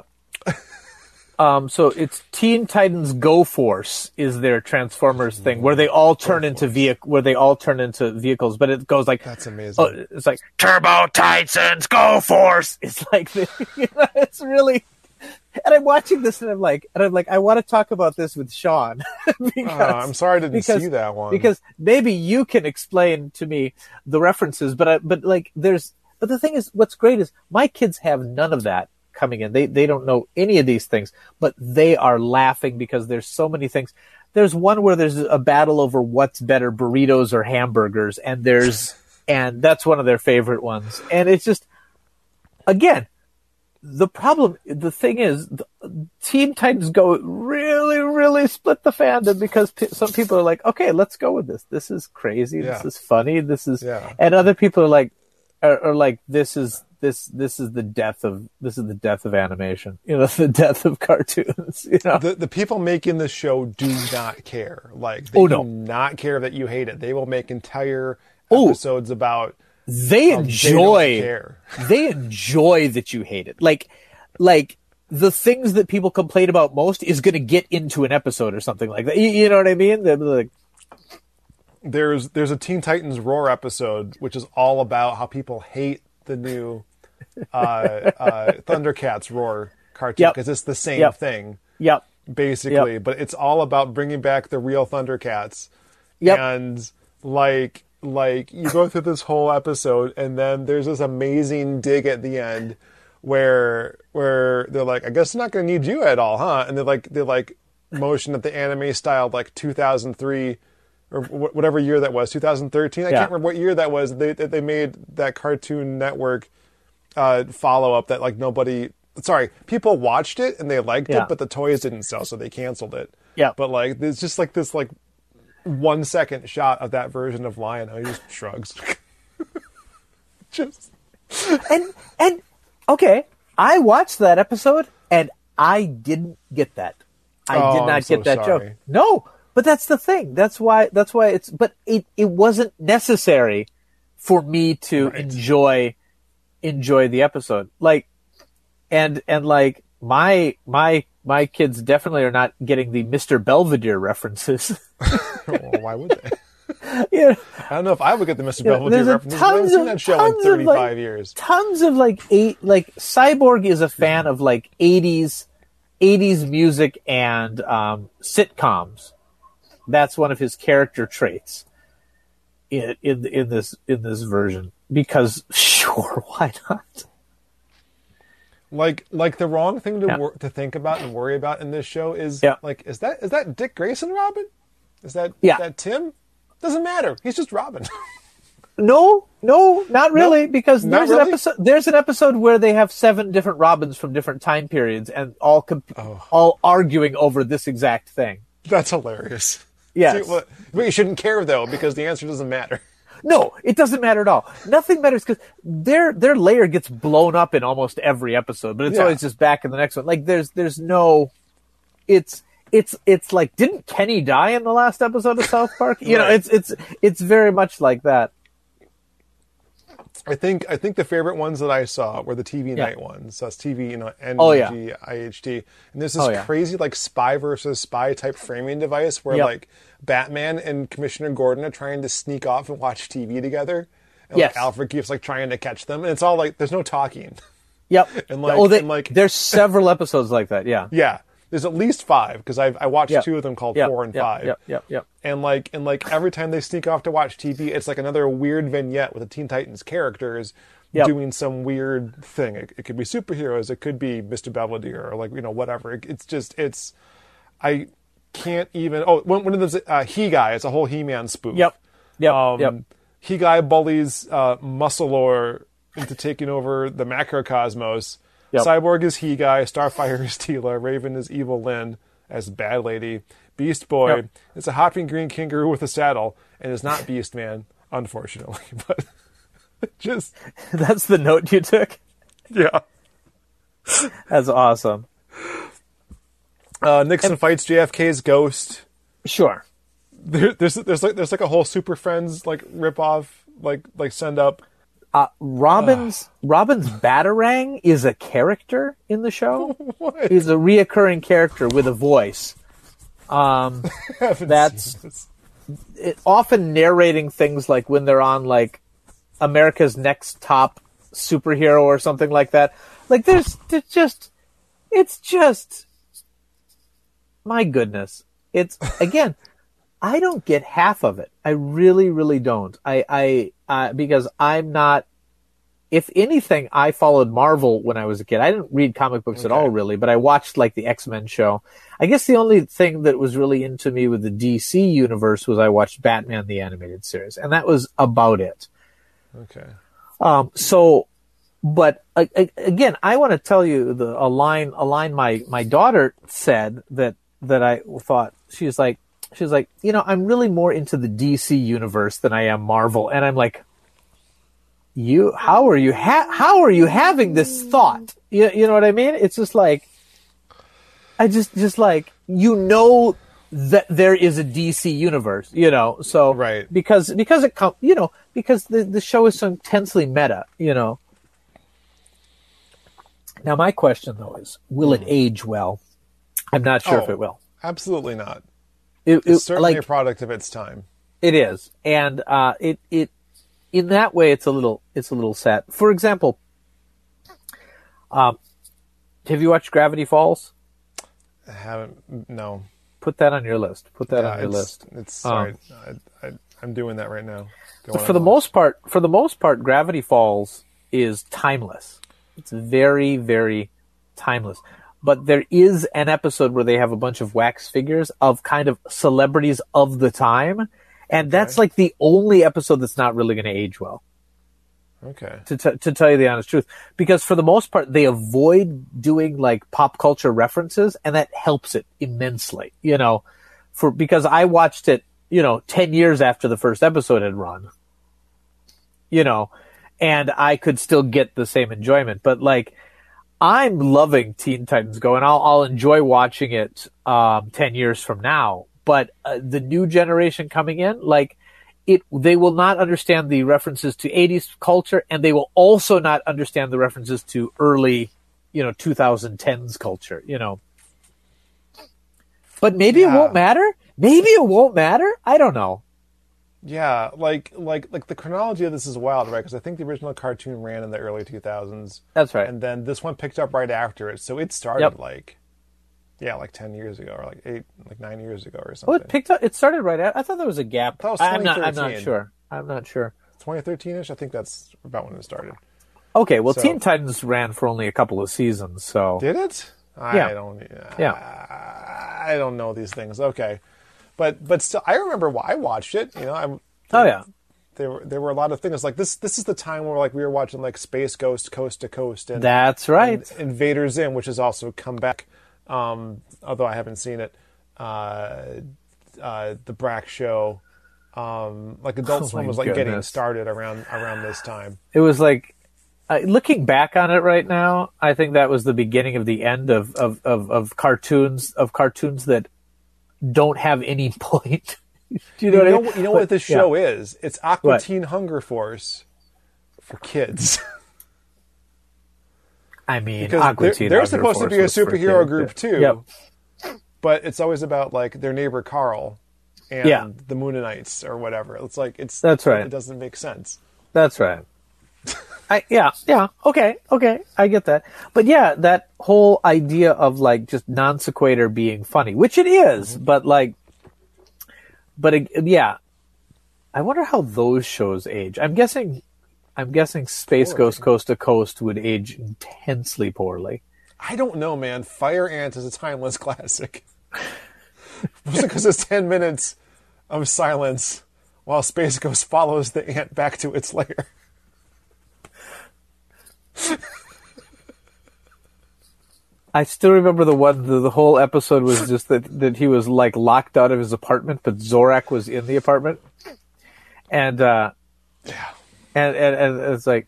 Um, so it's Teen Titans Go Force is their Transformers thing where they all turn into vehic where they all turn into vehicles, but it goes like That's amazing. oh, it's like Turbo Titans Go Force. It's like the, you know, it's really. And I'm watching this and I'm like, and I'm like, I want to talk about this with Sean because Ah, I'm sorry I didn't because- see that one. because maybe you can explain to me the references, but I, but like there's but the thing is, what's great is my kids have none of that coming in. They they don't know any of these things, but they are laughing because there's so many things. There's one where there's a battle over what's better, burritos or hamburgers, and there's and that's one of their favorite ones. And it's just again, the problem, the thing is, the, Teen Titans Go really, really split the fandom because p- some people are like, okay, let's go with this. This is crazy. Yeah. This is funny. This is, Yeah. and other people are like, are, are like, this is this this is the death of this is the death of animation. You know, the death of cartoons. You know, the the people making this show do not care. Like they Oh, no. do not care that you hate it. They will make entire Oh. episodes about they enjoy They they enjoy that you hate it. Like, like the things that people complain about most is going to get into an episode or something like that. You, you know what I mean? They're like, there's there's a Teen Titans Roar episode which is all about how people hate the new uh, uh, Thundercats Roar cartoon Yep. because it's the same Yep. thing yep, basically, Yep. but it's all about bringing back the real Thundercats. Yep. And like like you go through this whole episode and then there's this amazing dig at the end where where they're like, I guess I'm not gonna need you at all, huh? And they're like they're like motion at the anime style like 2003 or wh- whatever year that was 2013 i Yeah. can't remember what year that was they they made that cartoon network uh, follow up that like nobody sorry people watched it and they liked Yeah. it but the toys didn't sell so they canceled it Yeah. but like there's just like this like one second shot of that version of lion he just shrugs just and and okay, I watched that episode and I didn't get that. I Oh, did not so get that sorry. joke. No, but that's the thing. That's why. That's why it's. But it it wasn't necessary for me to Right. enjoy enjoy the episode. Like, and and like my my my kids definitely are not getting the Mister Belvedere references. well, why would they yeah. i don't know if i would get the mr Yeah, belvedere references i haven't seen that show in 35 like- years tons of like eight like cyborg is a fan of like 80s 80s music and um, sitcoms that's one of his character traits in, in in this in this version because sure why not like like the wrong thing to Yeah. wor- to think about and worry about in this show is Yeah. like is that is that Dick Grayson Robin? Is that Yeah. is that Tim? Doesn't matter. He's just Robin. no no not really because there's really? an episode there's an episode where they have seven different robins from different time periods and all comp- Oh. all arguing over this exact thing That's hilarious. Yes. Well, but you shouldn't care though because the answer doesn't matter. No, it doesn't matter at all. Nothing matters because their their layer gets blown up in almost every episode, but it's Yeah. always just back in the next one. Like there's there's no, it's it's it's like didn't Kenny die in the last episode of South Park? You know, it's it's it's very much like that. I think I think the favorite ones that I saw were the TV Knight ones. So that's TV, you know, NG, Oh, yeah. IHD. And there's this Oh, yeah. crazy like spy versus spy type framing device where Yep. like Batman and Commissioner Gordon are trying to sneak off and watch TV together. And Yes. like Alfred keeps like trying to catch them. And it's all like there's no talking. Yep. And, like- oh, they, and, like- there's several episodes like that. Yeah. Yeah. There's at least five because I've I watched two of them called four and five. Yep. Yep. Yep. And like and like every time they sneak off to watch TV, it's like another weird vignette with the Teen Titans characters Yep. doing some weird thing. It, it could be superheroes, it could be Mr. Belvedere, or like you know whatever. It, it's just it's I can't even. Oh, one, one of those uh, He Guy. It's a whole He Man spoof. Yep. Yep. Um, yep. He Guy bullies uh, Musclor into taking over the macrocosmos. Yep. Cyborg is He Guy. Starfire is Teela. Raven is Evil-Lyn as Bad Lady. Beast Boy Yep. is a hopping green kangaroo with a saddle and is not Beast Man, unfortunately. But just That's the note you took. yeah. That's awesome. Uh, Nixon fights JFK's ghost. Sure. There, there's there's like there's like a whole Super Friends like rip off like like send up. Uh, Robin's Robin's Batarang is a character in the show. What? He's a reoccurring character with a voice. Um, That's- it, often narrating things like when they're on like America's Next Top Superhero or something like that. Like there's, there's just, it's just, my goodness. It's again, I don't get half of it. I really, really don't. I, I, uh, because I'm not. If anything, I followed Marvel when I was a kid. I didn't read comic books at all, really, but I watched like the X Men show. I guess the only thing that was really into me with the DC universe was I watched Batman the animated series, and that was about it. Okay. Um, so, but again, I want to tell you the a line a line my my daughter said that that I thought she was like she was like you know I'm really more into the DC universe than I am Marvel, and I'm like. You, how are you, ha- how are you having this thought? You, you know what I mean? It's just like, I just, just like, you know that there is a DC universe, you know, so, Right. because, because it com- you know, because the, the show is so intensely meta, you know. Now, my question though is, will it hmm. age well? I'm not sure if Oh. it will. Absolutely not. It, It's it- certainly like a product of its time. it is, and uh, it it in that way, it's a little it's a little sad. For example, um, have you watched Gravity Falls? I haven't. No. Put that on your list. Put that Yeah, on your it's, list. It's Um, sorry. I, I, I'm doing that right now. On for the and most part, for the most part, Gravity Falls is timeless. It's very, very timeless. But there is an episode where they have a bunch of wax figures of kind of celebrities of the time, and that's like the only episode that's not really going to age well. Okay. To, t- to tell you the honest truth, because for the most part they avoid doing like pop culture references, and that helps it immensely. You know, for because I watched it, you know, ten years after the first episode had run. You know, and I could still get the same enjoyment, but like. I'm loving Teen Titans Go, and I'll, I'll enjoy watching it um, ten years from now. But uh, the new generation coming in, like it, they will not understand the references to '80s culture, and they will also not understand the references to early, you know, 2010s culture. You know, but maybe it won't matter. Maybe it won't matter. I don't know. Yeah, like like like the chronology of this is wild, right? Because I think the original cartoon ran in the early 2000s, That's right. and then this one picked up right after it. So it started Yep. like, yeah, like 10 years ago, or like eight, like nine years ago, or something. Oh, it picked up. It started right out. I thought there was a gap. was I'm not. I'm not sure. I'm not sure. 2013ish. I think that's about when it started. Okay, well, So- Teen Titans ran for only a couple of seasons, so Did it? I Yeah. don't. Yeah. I don't know these things. Okay, but but still, I remember why I watched it. You know, I. oh yeah, There were there were a lot of things like this. This is the time where like we were watching like Space Ghost Coast to Coast and that's right. and Invader Zim, which has also come back, um, although I haven't seen it. Uh, uh, the Brak Show, um, like Adult Oh Swim was like getting started around around this time. It was like, uh, looking back on it right now, I think that was the beginning of the end of of, of, of cartoons of cartoons that don't have any point. Do you know You what I mean? you know But- what this yeah. show is? It's Aqua What? Teen Hunger Force for kids. I mean, because Aqua they're, they're supposed to be a superhero group too. Yep. But it's always about like their neighbor Carl and Yeah. the Mooninites or whatever. It's like it's That's right. It doesn't make sense. That's right. I yeah yeah okay okay I get that but yeah that whole idea of like just non sequitur being funny which it is, Mm-hmm. but like but it, yeah I wonder how those shows age I'm guessing I'm guessing Space Ghost Coast to Coast would age intensely poorly I don't know, man. Fire Ant is a timeless classic. Was it because it's ten minutes of silence while Space Ghost follows the ant back to its lair? I still remember the one the, the whole episode was just that that he was like locked out of his apartment, but Zorak was in the apartment, and uh, and, and and it's like,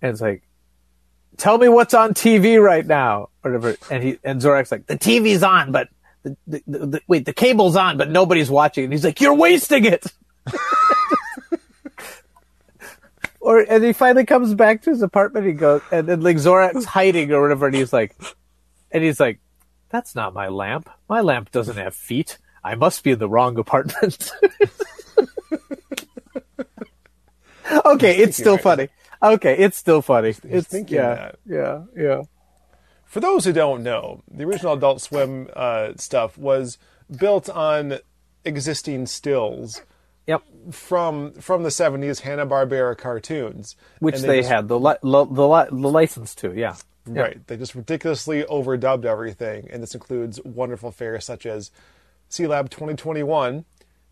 and it's like, tell me what's on TV right now, or whatever. And he and Zorak's like, the TV's on, but the, the, the, the wait, the cable's on, but nobody's watching. And he's like, you're wasting it. Or and he finally comes back to his apartment. He goes and then like Zorak's hiding or whatever, and he's like, and he's like, "That's not my lamp. My lamp doesn't have feet. I must be in the wrong apartment." okay, it's still right. funny. Okay, it's still funny. It's thinking yeah, that. yeah, yeah. For those who don't know, the original Adult Swim uh, stuff was built on existing stills Yep. from from the seventies Hanna Barbera cartoons, Which And they, just- had the li- lo- the li- the license to. Yeah. Right. They just ridiculously overdubbed everything, and this includes wonderful fairs such as Sea Lab 2021,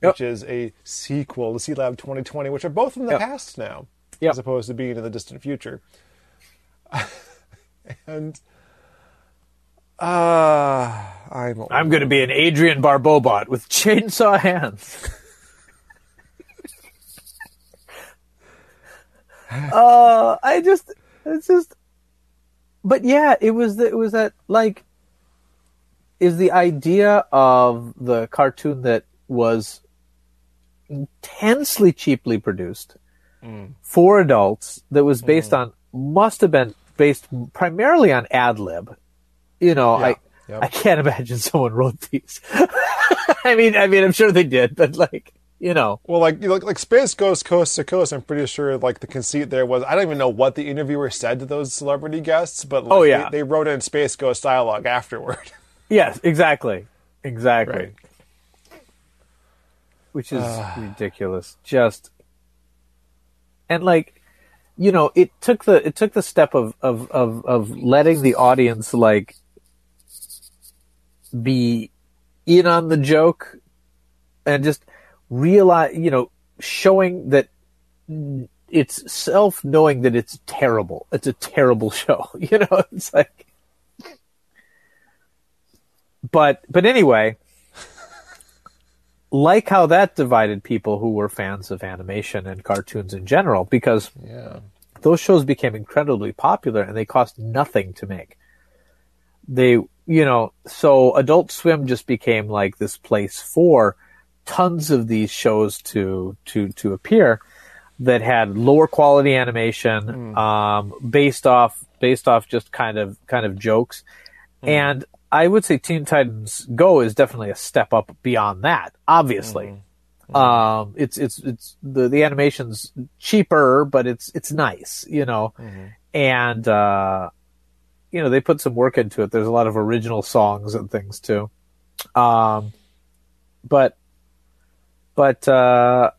Yep. which is a sequel to Sea Lab 2020, which are both in the Yep. past now, as opposed to being in the distant future. and uh, I'm. I'm going to be an Adrienne Barbeaubot with chainsaw hands. uh, I just, it's just, but yeah, it was, the, it was that like, is the idea of the cartoon that was intensely cheaply produced for adults that was based on must have been based primarily on ad lib. You know, Yeah. I Yep. I can't imagine someone wrote these. I mean, I mean, I'm sure they did, but like, you know, Well, like you know, like Space Ghost Coast to Coast, I'm pretty sure like the conceit there was I don't even know what the interviewer said to those celebrity guests, but like, Oh, yeah. they, they wrote in Space Ghost dialogue afterward. yes, exactly, exactly, Right. which is ah. ridiculous. Just and like, you know, it took the it took the step of of of of letting the audience like be in on the joke and just realize, you know, showing that it's self knowing that it's terrible. It's a terrible show. You know, it's like, but, but anyway, like how that divided people who were fans of animation and cartoons in general, because yeah. those shows became incredibly popular and they cost nothing to make. They, you know, so Adult Swim just became like this place for tons of these shows to to to appear that had lower quality animation, um, based off based off just kind of kind of jokes, and I would say Teen Titans Go is definitely a step up beyond that. Obviously, um, it's it's it's the the animation's cheaper, but it's it's nice, you know, and uh, you know they put some work into it. There's a lot of original songs and things too, um, but but uh,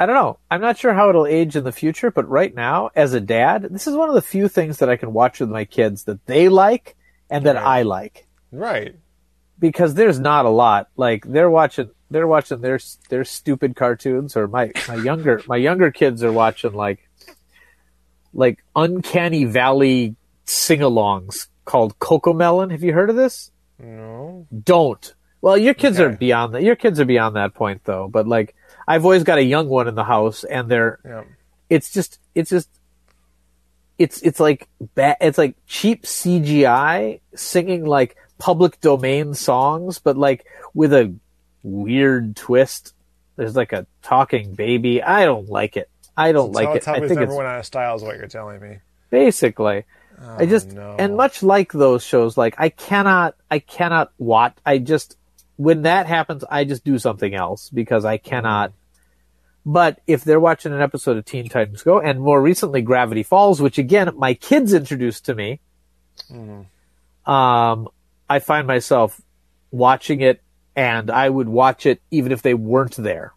I don't know. I'm not sure how it'll age in the future, but right now, as a dad, this is one of the few things that I can watch with my kids that they like and that Right. I like Right. because there's not a lot. Like they're watching, they're watching their their stupid cartoons, or my my younger my younger kids are watching like like Uncanny Valley sing-alongs called Cocomelon. Have you heard of this? No. Don't. Well, your kids are beyond that. Your kids are beyond that point though. But like, I've always got a young one in the house, and they're Yeah. it's just it's just it's it's like ba- it's like cheap CGI singing like public domain songs, but like with a weird twist. There's like a talking baby. I don't like it. I don't like tell, it. Tell I think it's everyone out of style is what you're telling me. basically. I oh, just Oh, no. and much like those shows, like I cannot, I cannot watch. I just when that happens, I just do something else because I cannot. But if they're watching an episode of Teen Titans Go, and more recently Gravity Falls, which again my kids introduced to me, um, I find myself watching it, and I would watch it even if they weren't there.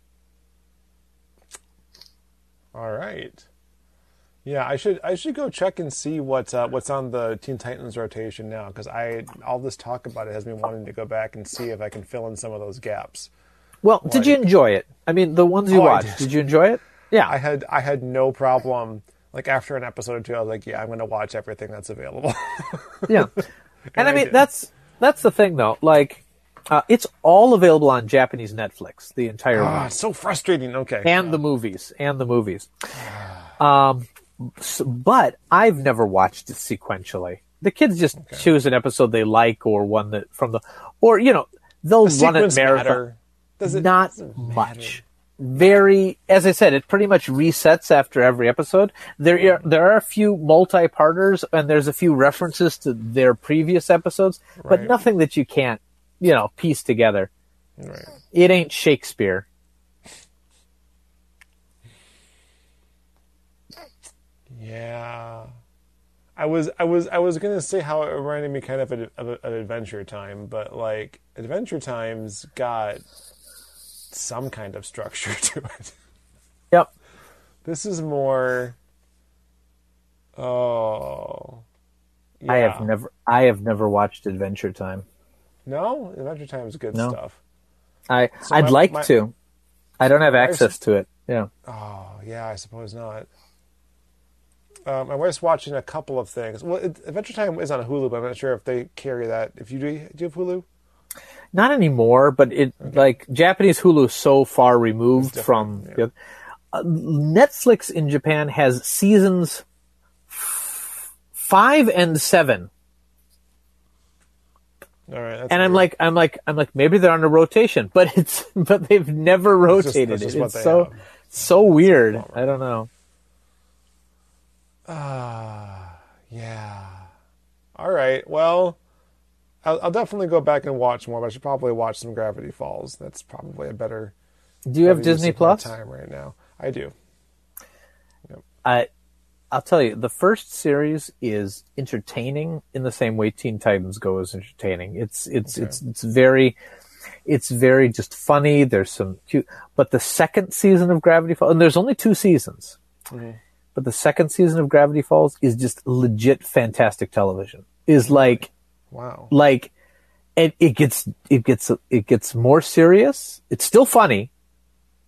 All right. Yeah, I should I should go check and see what uh, what's on the Teen Titans rotation now because I all this talk about it has me wanting to go back and see if I can fill in some of those gaps. Well, did you enjoy it? I mean, the ones you Oh, watched, did. did you enjoy it? Yeah, I had I had no problem. Like after an episode or two, I was like, yeah, I'm going to watch everything that's available. Yeah, and I I mean did. that's that's the thing though. Like, uh, it's all available on Japanese Netflix, the entire Ah, so frustrating. Okay. and the movies, and the movies. Um, but I've never watched it sequentially. The kids just choose an episode they like, or one that from the, or you know, they'll the run it marathon. matter. Does it Not much. Very, as I said, it pretty much resets after every episode. There, are, there are a few multi-parters, and there's a few references to their previous episodes, but nothing that you can't, you know, piece together. Right. It ain't Shakespeare. Yeah. I was I was I was gonna say how it reminded me kind of of, of, of Adventure Time, but like Adventure Time's got some kind of structure to it. Yep. This is more. Oh. I have never, I have never watched Adventure Time. No, Adventure Time is good No. stuff. I, I'd my- like my- to. I don't have access to it. Yeah. Oh yeah, I suppose not. Um, my wife's watching a couple of things. Well, it, Adventure Time is on Hulu, but I'm not sure if they carry that. If you do, do you have Hulu? Not anymore, but it like Japanese Hulu is so far removed from yeah. uh, Netflix in Japan has seasons f- five and seven, All right, and I'm like, I'm like, I'm like, maybe they're on a rotation, but it's but they've never It's rotated that's just it. It's so have. so weird. I don't know. Ah, yeah. All right. Well, I'll, I'll definitely go back and watch more, but I should probably watch some Gravity Falls. That's probably a better. Do you have Disney Plus? time right now? I do. I I'll tell you, the first series is entertaining in the same way Teen Titans Go is entertaining. It's it's it's it's very it's very just funny. There's some cute, but the second season of Gravity Falls, and there's only two seasons, but the second season of Gravity Falls is just legit fantastic television. Is like Wow. like it, it gets it gets it gets more serious. It's still funny,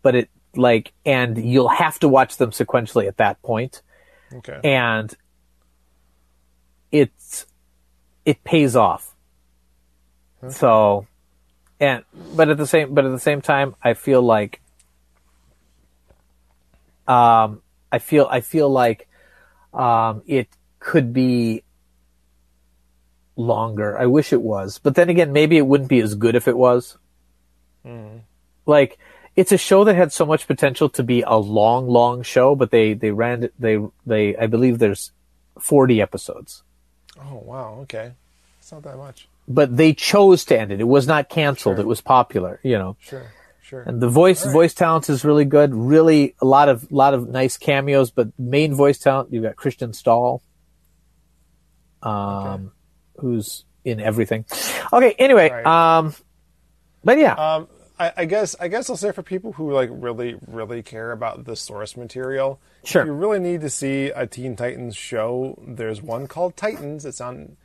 but it like and you'll have to watch them sequentially at that point Okay. and it's it pays off. So, and but at the same but at the same time, I feel like, um, I feel I feel like, um, it could be longer. I wish it was, but then again, maybe it wouldn't be as good if it was. Like, it's a show that had so much potential to be a long, long show, but they they ran it. They they I believe there's forty episodes, oh wow. Okay. It's not that much. but they chose to end it. It was not canceled. Sure. It was popular, you know. Sure. Sure. And the voice voice talent is really good. Really, a lot of lot of nice cameos. But main voice talent, you've got Kristen Schaal, um, who's in everything. Okay. Anyway, Right. um, but yeah, Um, I, I guess I guess I'll say for people who like really really care about the source material, Sure. if you really need to see a Teen Titans show, there's one called Titans. It's on,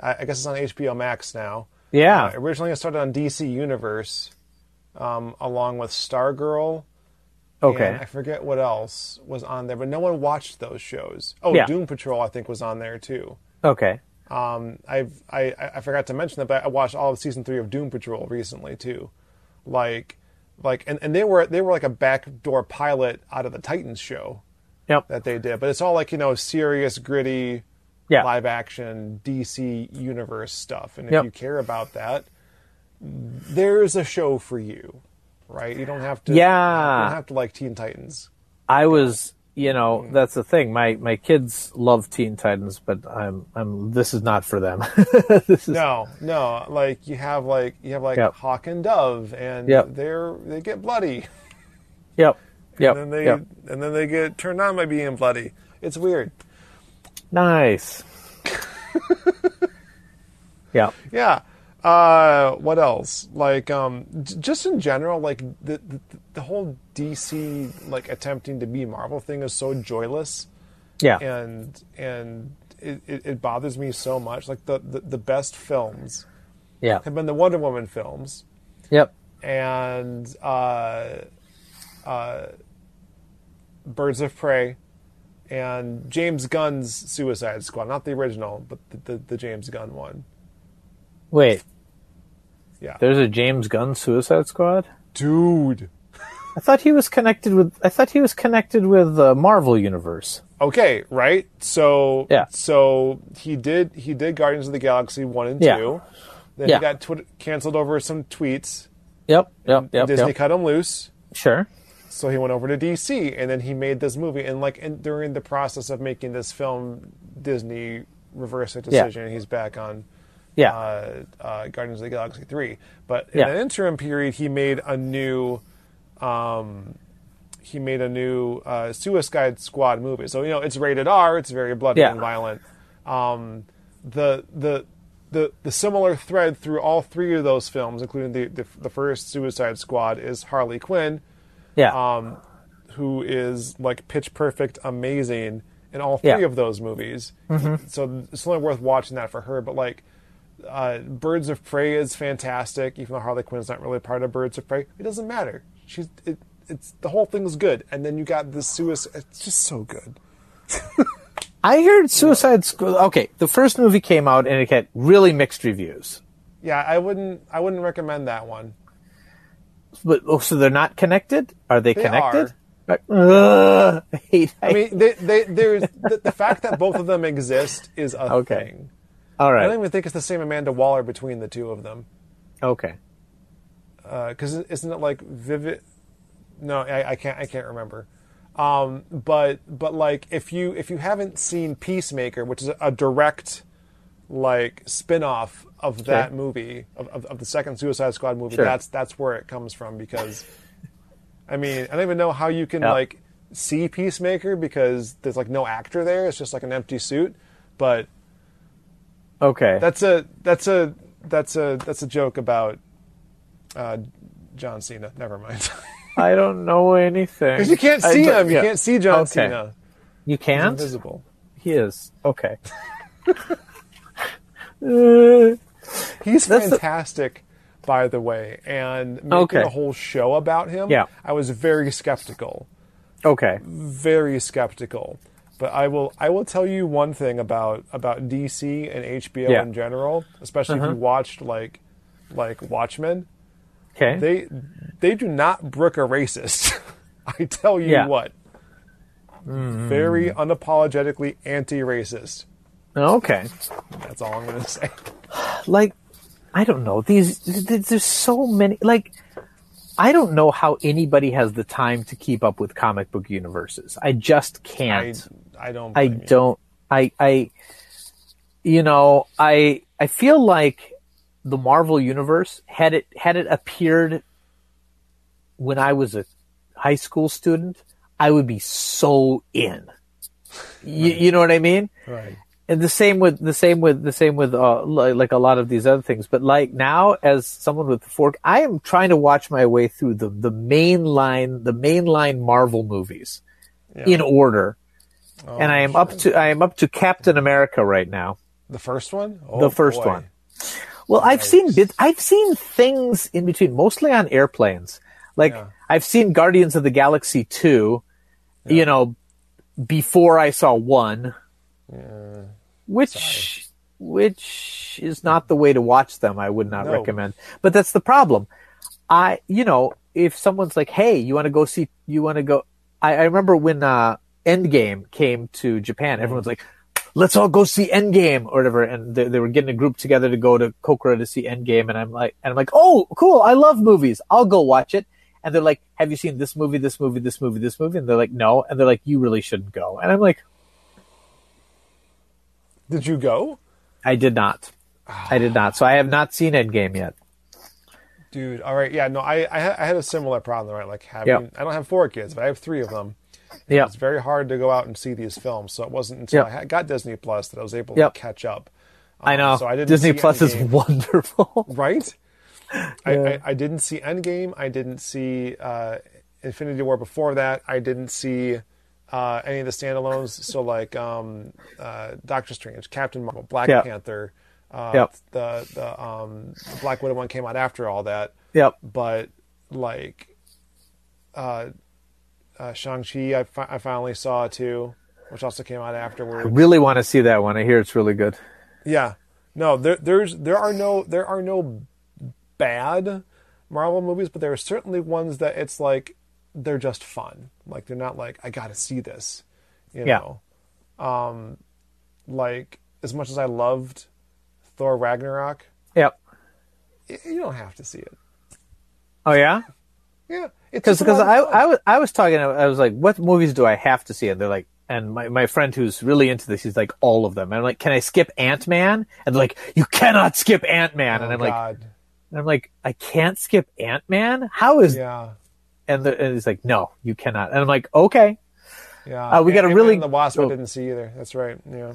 I I guess it's on HBO Max now. yeah, Uh, originally, it started on DC Universe, um, along with Stargirl. okay, And I forget what else was on there, but no one watched those shows. Oh, Yeah. Doom Patrol, I think, was on there too. okay, Um, I've, I I forgot to mention that, but I watched all of season three of Doom Patrol recently too. Like, like, and, and they were they were like a backdoor pilot out of the Titans show yep, that they did, but it's all like you know serious, gritty, yeah, live action DC universe stuff. And if Yep. you care about that, there's a show for you, right? You don't have to. Yeah. you don't have to like Teen Titans. I was, you know, mm-hmm. that's the thing. My my kids love Teen Titans, but I'm I'm this is not for them. is No, no, like you have like you have like Yep. Hawk and Dove, and Yep. they're they get bloody. yep, yep, and then they yep. and then they get turned on by being bloody. It's weird. Nice. yeah. Yeah. Uh, what else? Like, um, j- just in general, like the, the the whole DC like attempting to be Marvel thing is so joyless, Yeah. and and it, it, it bothers me so much. Like the, the the best films yeah. have been the Wonder Woman films, Yep. and uh, uh, Birds of Prey, and James Gunn's Suicide Squad. Not the original, but the, the, the James Gunn one. Wait. Yeah. There's a James Gunn Suicide Squad. Dude. I thought he was connected with. I thought he was connected with the Marvel universe. Okay, right? So Yeah. so he did he did Guardians of the Galaxy 1 and Yeah. 2. Then Yeah. he got twi- canceled over some tweets. Yep. Yep. Yep. Disney yep. cut him loose. Sure. So he went over to DC and then he made this movie and like in, during the process of making this film Disney reversed Yeah. decision and he's back on Yeah. uh, uh, Guardians of the Galaxy 3. But in Yeah. an interim period, he made a new, um, he made a new uh, Suicide Squad movie. So you know it's rated R. It's very bloody Yeah. and violent. Um, the the the the similar thread through all three of those films, including the the, the first Suicide Squad, is Harley Quinn, yeah. um, who is like pitch perfect, amazing in all three Yeah. of those movies. So it's only worth watching that for her. But like, uh, Birds of Prey is fantastic, even though Harley Quinn's not really part of Birds of Prey. It doesn't matter. She's it, it's the whole thing's good, and then you got the suicide. It's just so good. I heard Suicide Squad. Okay, the first movie came out and it had really mixed reviews. Yeah, I wouldn't I wouldn't recommend that one. But oh, so they're not connected? Are they, They connected? Ugh, I hate. I mean, they, they, there's the, the fact that both of them exist is a Okay. thing. All I don't even think it's the same Amanda Waller between the two of them. Okay. because isn't it like vivid? No, I, I can't. I can't remember. Um, but but like if you if you haven't seen Peacemaker, which is a direct like spin-off of that movie of, of, of the second Suicide Squad movie. Sure. That's that's where it comes from because I mean I don't even know how you can Yeah. like see Peacemaker because there's like no actor there. It's just like an empty suit. But Okay. that's a that's a that's a that's a joke about uh, John Cena. Never mind. I don't know anything. Because you can't see don't- him. You yeah. can't see John Okay. Cena. You can't. He's invisible. He is okay. Uh, He's That's the- fantastic, by the way. And making Okay. a whole show about him, Yeah. I was very skeptical. okay. Very skeptical. But I will I will tell you one thing about about DC and HBO Yeah. in general, especially if Uh-huh. you watched like like Watchmen. Okay. They they do not brook a racist. I tell you Yeah. Mm. what. Very unapologetically anti-racist. okay. That's all I'm going to say. like I don't know these. There's so many. Like I don't know how anybody has the time to keep up with comic book universes. I just can't. I don't. I, don't. I I. You know, I I feel like the Marvel universe had it had it appeared when I was a high school student, I would be so in. You, you know what I mean? Right. and the same with the same with the same with uh, li- like a lot of these other things but like now as someone with the fork i am trying to watch my way through the the mainline the mainline marvel movies in order and i am up to i am up to captain america right now. The first one? Oh, the first boy. one. Well i've seen bits i've seen things in between mostly on airplanes. Like Yeah. i've seen guardians of the galaxy 2 you know before i saw one. Which which is not the way to watch them i would not No. recommend. But that's the problem. I you know if someone's like hey you want to go see you want to go I, I remember when uh endgame came to japan everyone's like let's all go see endgame or whatever and they, they were getting a group together to go to kokura to see endgame and i'm like and i'm like oh cool i love movies i'll go watch it and they're like have you seen this movie this movie this movie this movie and they're like no and they're like you really shouldn't go and i'm like Did you go? I did not. I did not. So I have not seen Endgame yet. Dude, all right. Yeah, no, I I, had a similar problem, right? Like having, Yep. I don't have four kids, but I have three of them. Yeah. It's very hard to go out and see these films. So it wasn't until Yep. I got Disney Plus that I was able Yep. to catch up. I Um, know. So I didn't Disney Plus is wonderful. right? I, I, I didn't see Endgame. I didn't see uh, Infinity War before that. I didn't see uh, any of the standalones. So like um, uh, Doctor Strange, Captain Marvel, Black Yeah. Panther. Uh, Yep. The the um, the Black Widow one came out after all that. yep. But like uh, uh, Shang Chi, I, fi- I finally saw too, which also came out afterward. I really want to see that one. I hear it's really good. Yeah. No, there there's there are no there are no bad Marvel movies, but there are certainly ones that it's like they're just fun. Like they're not like I got to see this, you Yeah. know. Um like as much as I loved Thor Ragnarok, Yep. you don't have to see it. Oh yeah. Yeah, Because because I. I was I was talking I was like what movies do I have to see and they're like and my, my friend who's really into this he's like all of them and I'm like can I skip Ant Man and they're like you cannot skip Ant Man and oh I'm like and I'm like I can't skip Ant Man how is yeah. and, the, and he's like no you cannot and I'm like okay Yeah. Uh, we got a really- and the Wasp I oh. didn't see either. That's right. Yeah.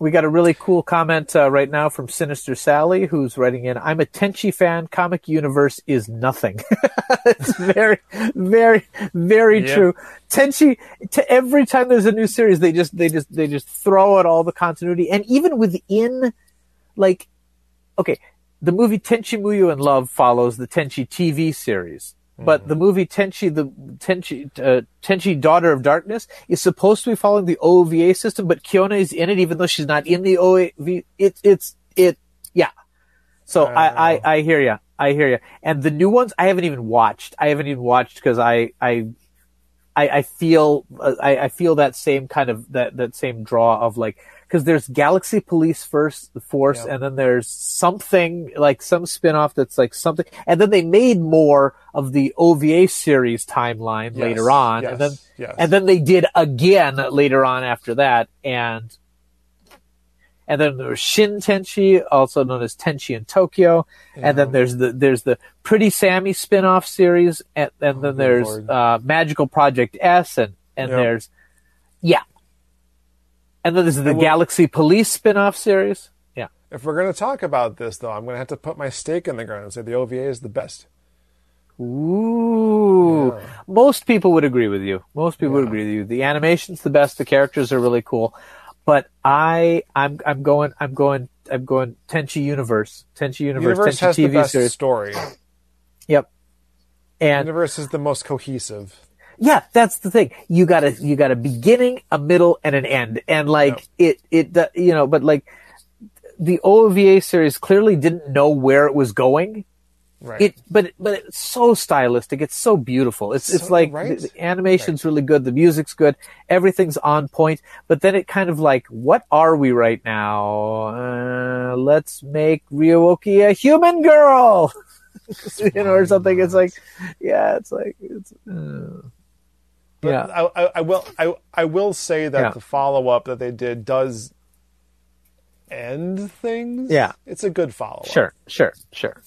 We got a really cool comment uh, right now from Sinister Sally, who's writing in. I'm a Tenchi fan. Comic universe is nothing. it's very, very, very Yeah. true. Tenchi. To every time there's a new series, they just, they just, they just throw out all the continuity, and even within, like, okay, the movie Tenchi Muyo in Love follows the Tenchi TV series. But the movie Tenchi, the Tenchi, uh, Tenchi Daughter of Darkness is supposed to be following the OVA system, but Kiyone is in it even though she's not in the OVA. It, it's, it, yeah. So I, I, I hear you. I hear you. And the new ones I haven't even watched. I haven't even watched because I, I, I, I feel, uh, I, I feel that same kind of, that, that same draw of like, because there's Galaxy Police first, the Force, Yeah. and then there's something like some spin-off that's like something, and then they made more of the OVA series timeline Yes, later on, yes, and then yes. and then they did again later on after that, and and then there's Shin Tenchi, also known as Tenchi in Tokyo, and then there's the there's the Pretty Sammy spin-off series, and, and then there's Oh, uh, Magical Project S, and and Yep. there's yeah, and then there's the will- Galaxy Police spin-off series. Yeah, If we're going to talk about this, though, I'm going to have to put my stake in the ground and say the OVA is the best. Ooh. Most people would agree with you. Most people would agree with you. The animation's the best. The characters are really cool. But I, I'm, I'm going, I'm going, I'm going Tenchi Universe. Tenchi Universe. Universe Tenchi has TV the best series. story. Yep. And Universe is the most cohesive. Yeah, that's the thing. You got a, you got a beginning, a middle, and an end. And like it, it, uh, you know, but like the OVA series clearly didn't know where it was going. Right. it but but it's so stylistic. It's so beautiful. It's it's like right? the, the animation's really good. The music's good. Everything's on point. But then it kind of like what are we right now? Uh, let's make Ryo-Ohki a human girl. You know or something. It's like yeah it's like it's uh, But yeah I, I, I will. I, I will say that Yeah. the follow up that they did does end things. Yeah. it's a good follow up. sure sure sure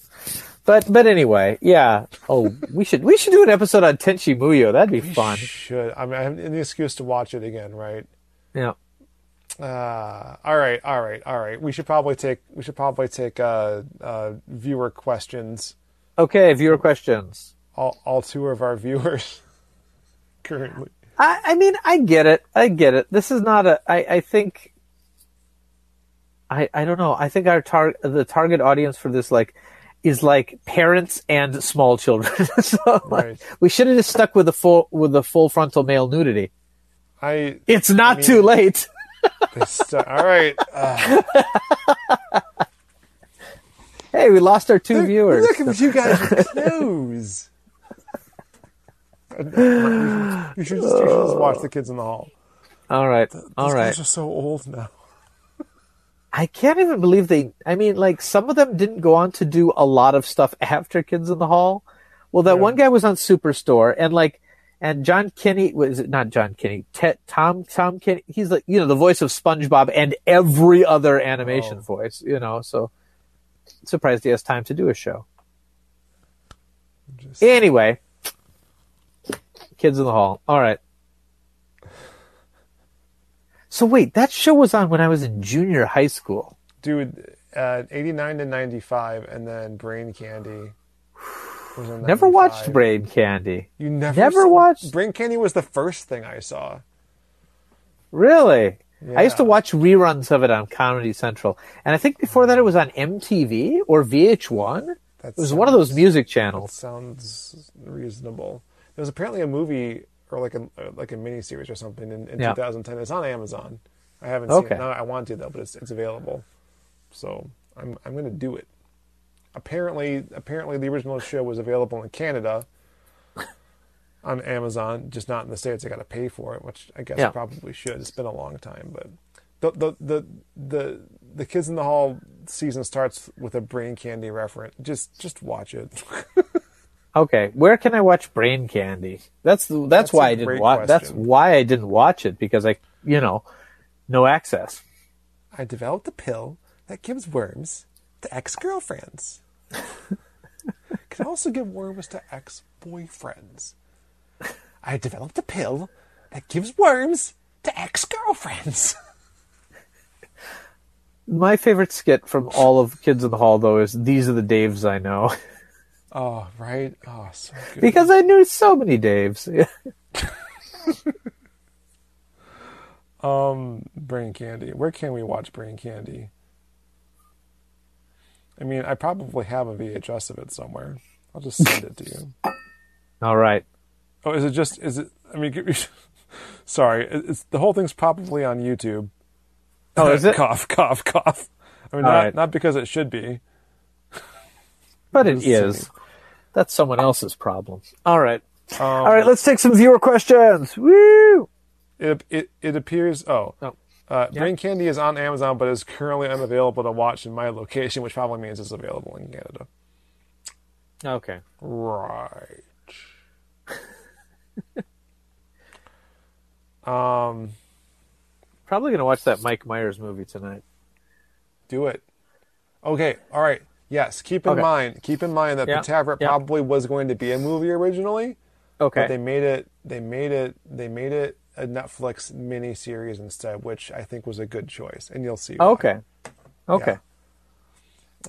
but but anyway yeah oh we should we should do an episode on Tenchi Muyo that'd be fun Should I mean I have an excuse to watch it again, right? yeah Uh, all right, all right, all right. We should probably take we should probably take uh, uh, viewer questions. okay viewer questions All all two of our viewers currently. I, I mean, I get it. I get it. This is not a. I, I think. I I don't know. I think our tar- the target audience for this like is like parents and small children. so like, Right. we should have just stuck with the full with the full frontal male nudity. I It's not mean- too late. uh, all right. Uh, Hey, we lost our two viewers. Look at you guys clothes. You should, you should just, you should just watch the kids in the hall. All right, all right. These guys are so old now. I can't even believe they. I mean, like some of them didn't go on to do a lot of stuff after Kids in the Hall. Well, that one guy was on Superstore, and like, and John Kinney was it not John Kinney? Tom Tom Kenny. He's like you know the voice of SpongeBob and every other animation oh. voice. You know, so surprised he has time to do a show. Just- Anyway, Kids in the Hall. All right. So wait, that show was on when I was in junior high school. Dude, uh, 89 to 95, and then Brain Candy. Was in Never watched Brain Candy. You never Never saw- watched- Brain Candy was the first thing I saw. Really? I used to watch reruns of it on Comedy Central, and I think before that it was on MTV or VH1. That It was one of those sounds- music That channels. sounds reasonable. There was apparently a movie or like a like a miniseries or something in, in Yeah. 2010. It's on Amazon. I haven't seen Okay. it. No, I want to though, but it's it's available. So I'm I'm going to do it. Apparently, apparently the original show was available in Canada on Amazon, just not in the states. I got to pay for it, which I guess Yeah. I probably should. It's been a long time, but the the the the the Kids in the Hall season starts with a Brain Candy reference. Just just watch it. Okay, where can I watch Brain Candy? That's that's, That's why I didn't watch. That's why I didn't watch it because I, you know, no access. I developed a pill that gives worms to ex girlfriends. Can also give worms to ex boyfriends. I developed a pill that gives worms to ex girlfriends. My favorite skit from all of Kids in the Hall though is "These are the Daves I know" Oh, right. Oh, so good. because I knew so many Daves. Um, Brain Candy. Where can we watch Brain Candy? I mean, I probably have a VHS of it somewhere. I'll just send it to you. all right. Oh, is it just? Is it? I mean, sorry. It's the whole thing's probably on YouTube. Oh, is it? cough, cough, cough. I mean, All not right. not because it should be. But it is. See. That's someone else's problem. All right. Um, All right, let's take some viewer questions. Woo! It it, it appears. Oh, Oh. uh, Brain Candy is on Amazon, but is currently unavailable to watch in my location, which probably means it's available in Canada. Okay. Right. um. Probably going to watch that Mike Myers movie tonight. Do it. Okay. All right. Yes. Keep in Okay. mind. Keep in mind that Yeah, the Tavert yeah. probably was going to be a movie originally. Okay. But they made it. They made it. They made it a Netflix mini series instead, which I think was a good choice. And you'll see. why. okay. Okay.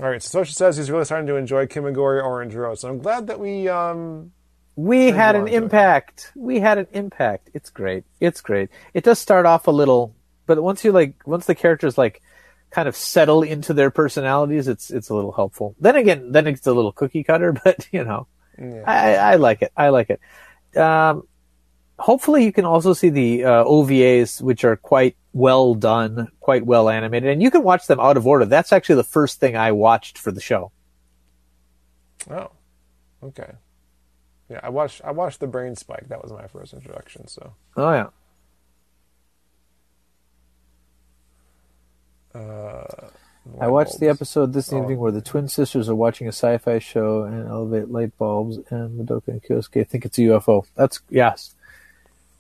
All right. So Social says he's really starting to enjoy Kimagure Orange Road. So I'm glad that we. um We had an to it. impact. We had an impact. It's great. It's great. It does start off a little, but once you like, once the characters like kind of settle into their personalities, it's it's a little helpful. Then again, then it's a little cookie cutter, but you know, I, I like it. I like it. Um, hopefully, you can also see the uh, OVAs, which are quite well done, quite well animated, and you can watch them out of order. That's actually the first thing I watched for the show. Oh. Okay. Yeah, I watched. I watched the Brain Spike. That was my first introduction. So. Oh yeah. Uh, I watched the episode this oh. evening where the twin sisters are watching a sci-fi show and elevate light bulbs, and Madoka and Kyosuke think it's a UFO. That's yes.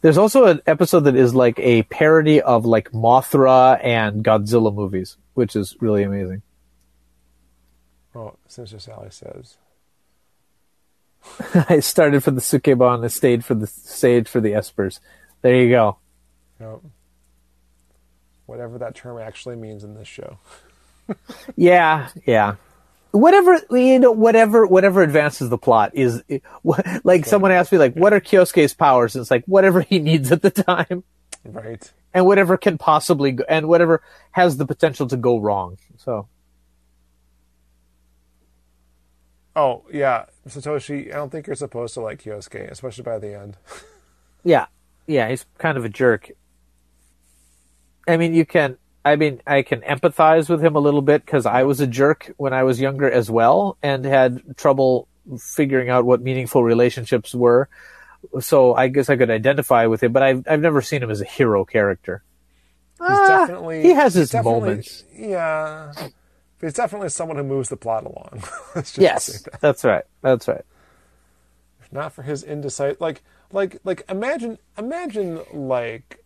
There's also an episode that is like a parody of like Mothra and Godzilla movies, which is really amazing. Oh, Sister Sally says. I started for the Sukeban and stayed for the stage for the Espers. There you go. Nope. Whatever that term actually means in this show. Yeah, yeah. Whatever you know, whatever whatever advances the plot is. What, like someone asked me, like, what are Kyosuke's powers? And it's like whatever he needs at the time, Right. and whatever can possibly go, and whatever has the potential to go wrong. So Oh, yeah. Satoshi, I don't think you're supposed to like Kyosuke, especially by the end. yeah, yeah, he's kind of a jerk. I mean, you can. I mean, I can empathize with him a little bit because I was a jerk when I was younger as well, and had trouble figuring out what meaningful relationships were. So I guess I could identify with him, but I've I've never seen him as a hero character. He's Ah, definitely. he has his definitely- moments. Yeah. But he's definitely someone who moves the plot along. Just Yes, that. that's right. That's right. If not for his indecisive like like like imagine imagine like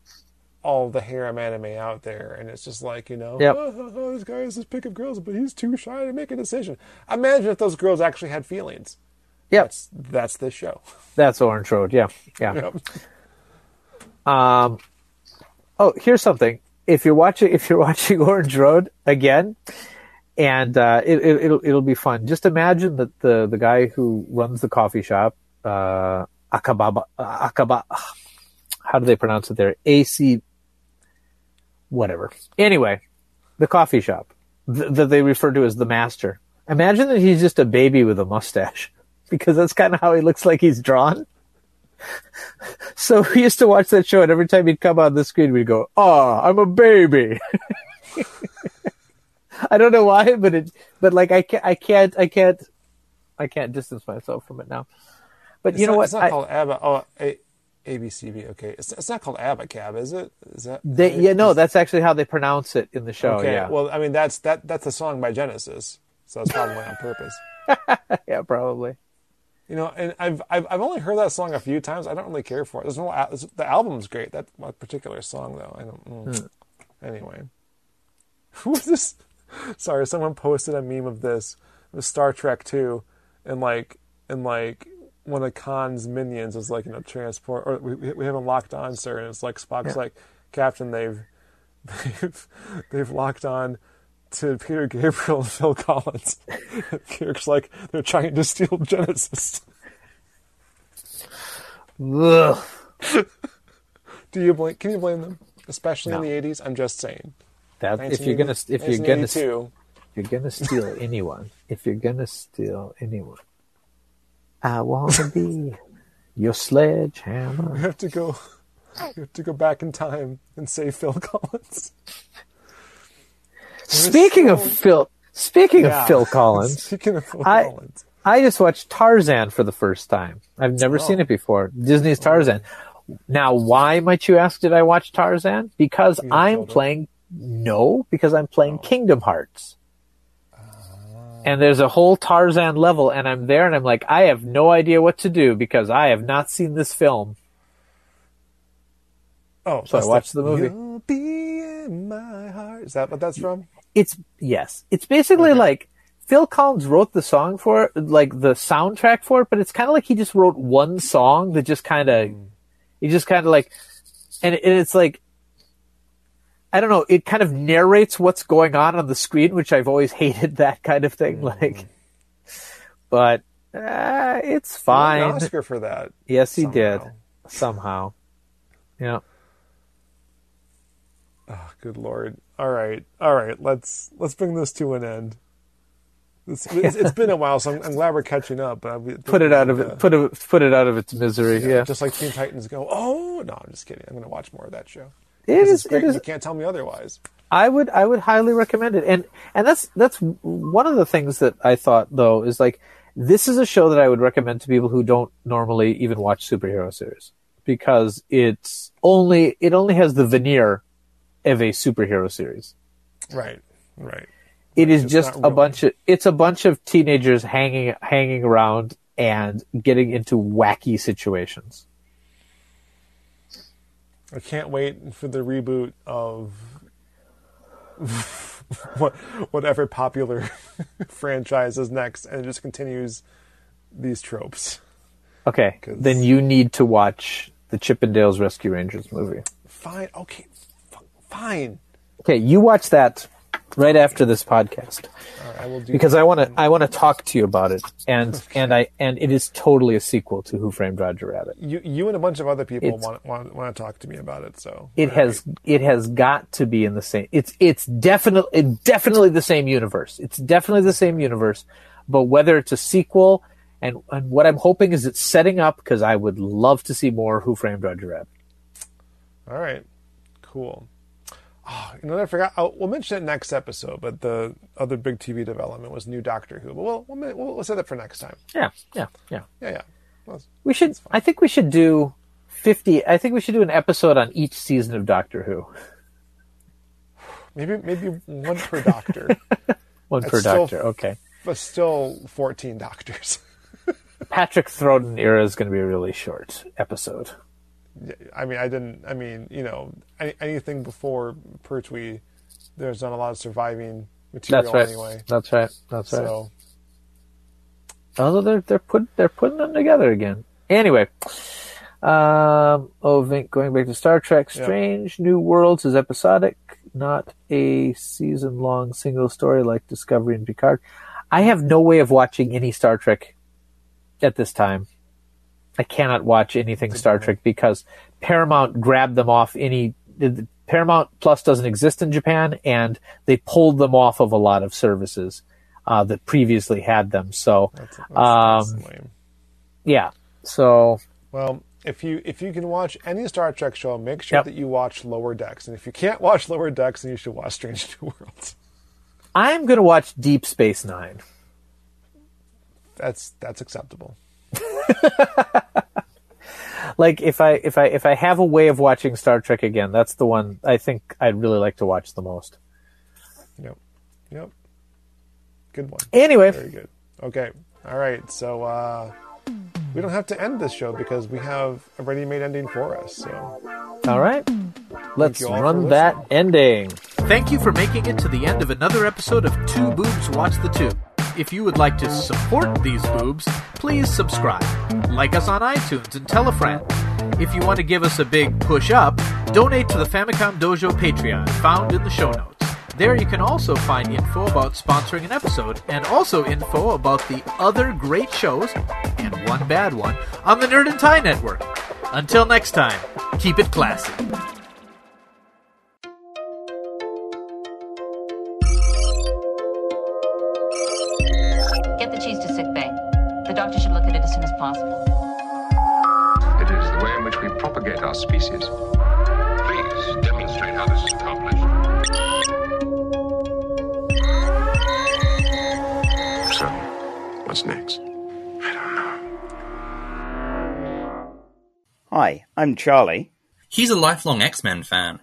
all the harem anime out there and it's just like you know Yep. oh, oh, oh, this guy has this pick of girls but he's too shy to make a decision imagine if those girls actually had feelings Yep, that's that's this show that's Orange Road. Yeah, yeah. Yep. Um, oh, here's something. If you're watching, if you're watching Orange Road again, and uh, it, it, it'll it'll be fun. Just imagine that the the guy who runs the coffee shop, uh, Akababa, Akaba, how do they pronounce it there? AC, whatever. Anyway, the coffee shop th- that they refer to as the master. Imagine that he's just a baby with a mustache, because that's kind of how he looks like he's drawn. So we used to watch that show, and every time he'd come on the screen, we'd go, "Oh, I'm a baby." I don't know why, but it, but like I can't, I can't, I can't, I can't distance myself from it now. But It's you know not, what? it's not I- called abba oh a, abcb okay it's, it's not called abacab is it is that they, yeah, no, that's actually how they pronounce it in the show. okay Yeah, well i mean that's that that's a song by genesis so it's probably on purpose yeah, probably. You know, and I've, I've I've only heard that song a few times. I don't really care for it. There's no the album's great. That particular song though. I don't. Mm. Hmm. Anyway, who was this? Sorry, someone posted a meme of this. It was Star Trek Two, and like and like one of Khan's minions is like you know transport or we we haven't locked on, sir, and it's like Spock's like Captain. They've they've they've locked on to Peter Gabriel and Phil Collins. Kirk's like they're trying to steal Genesis. Ugh. Do you blame? Can you blame them? Especially No. in the '80s. I'm just saying. That if you're gonna, if you're gonna, if you're gonna steal anyone, if you're gonna steal anyone, I wanna be your sledgehammer. we have to go. We have to go back in time and save Phil Collins. Speaking of Phil, speaking Yeah. of Phil Collins, Speaking of Phil I- Collins, I just watched Tarzan for the first time. I've never seen oh. it before. Disney's Tarzan. Now, why might you ask? Did I watch Tarzan? Because I'm playing. No, because I'm playing oh. Kingdom Hearts. And there's a whole Tarzan level, and I'm there, and I'm like, I have no idea what to do because I have not seen this film. oh, So I watched the movie. You'll be in my heart. Is that what that's from? it's yes, it's basically like Phil Collins wrote the song for it, like the soundtrack for it, but it's kind of like he just wrote one song that just kind of, hmm. he just kind of like, and, and it's like, I don't know, it kind of narrates what's going on on the screen, which I've always hated that kind of thing. Like, but uh, it's An fine. Oscar for that. Yes, he did somehow. somehow. Yeah. Oh, good lord. All right, all right. Let's let's bring this to an end. It's, it's, it's been a while, so I'm, I'm glad we're catching up. But I- Put it out of uh, it. Put it. Put it out of its misery. Yeah. Just like Teen Titans go. Oh no, I'm just kidding. I'm going to watch more of that show. It is. It is. You can't tell me otherwise. I would I would highly recommend it. And and that's that's one of the things that I thought though is like this is a show that I would recommend to people who don't normally even watch superhero series because it's only it only has the veneer of a superhero series. Right, right. It is It's just a bunch of it's a bunch of teenagers hanging hanging around and getting into wacky situations. I can't wait for the reboot of whatever popular franchise is next, and it just continues these tropes. Okay, 'Cause- then you need to watch the Chip 'n Dale Rescue Rangers movie. Fine, okay, f- fine. Okay, you watch that right after this podcast right, I will do because. I want to I want to talk to you about it and and I and it is totally a sequel to Who Framed Roger Rabbit. you you and a bunch of other people It's- want, want want to talk to me about it. So It has it has got to be in the same. It's it's definitely it definitely the same universe. It's definitely the same universe, but whether it's a sequel and and what I'm hoping is it's setting up because I would love to see more Who Framed Roger Rabbit. All right, cool. Oh, you know, I forgot. I'll, we'll mention it next episode. But the other big TV development was new Doctor Who. But we'll we'll, we'll, we'll say that for next time. Yeah, yeah, yeah. Yeah, yeah. Well, We should. I think we should do fifty. I think we should do an episode on each season of Doctor Who. maybe maybe one per Doctor, One That's per still- Doctor. Okay. but still fourteen Doctors. Patrick Troughton era is going to be a really short episode. I mean, I didn't. I mean, you know, any, anything before Pertwee, there's not a lot of surviving material That's right. anyway. That's right. That's right. So Although they're they're put they're putting them together again. Anyway, um, oh, Vinnk, going back to Star Trek, Yeah. Strange New Worlds is episodic, not a season long single story like Discovery and Picard. I have no way of watching any Star Trek at this time. I cannot watch anything Star Trek because Paramount grabbed them off any. the- Paramount Plus doesn't exist in Japan, and they pulled them off of a lot of services uh, that previously had them. So, that's, that's, Um, that's yeah. So Well, if you if you can watch any Star Trek show, make sure Yep. that you watch Lower Decks. And if you can't watch Lower Decks, then you should watch Strange New Worlds. I'm going to watch Deep Space Nine. That's that's acceptable. Like if I if I if I have a way of watching Star Trek again, that's the one I think I'd really like to watch the most. Yep. Yep. Good one. Anyway, Very good. Okay. All right. So uh, we don't have to end this show because we have a ready-made ending for us. So all right. Let's all run that ending. Thank you for making it to the end of another episode of Two Boobs Watch the Tube. If you would like to support these boobs, please subscribe. Like us on iTunes and tell a friend. If you want to give us a big push up, donate to the Famicom Dojo Patreon found in the show notes. There you can also find info about sponsoring an episode and also info about the other great shows and one bad one on the Nerd and Tie Network. Until next time, keep it classy. I'm Charlie. He's a lifelong X Men fan.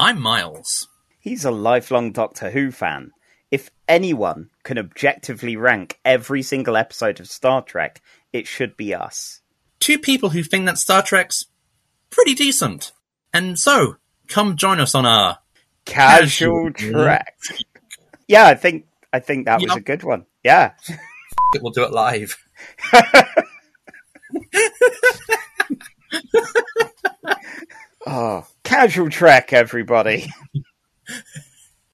I'm Miles. He's a lifelong Doctor Who fan. If anyone can objectively rank every single episode of Star Trek, it should be us. Two people who think that Star Trek's pretty decent. And so, come join us on our Casual Casual Trek. Yeah, I think I think that was a good one. Yeah. It will do it live. Oh, casual trek, everybody.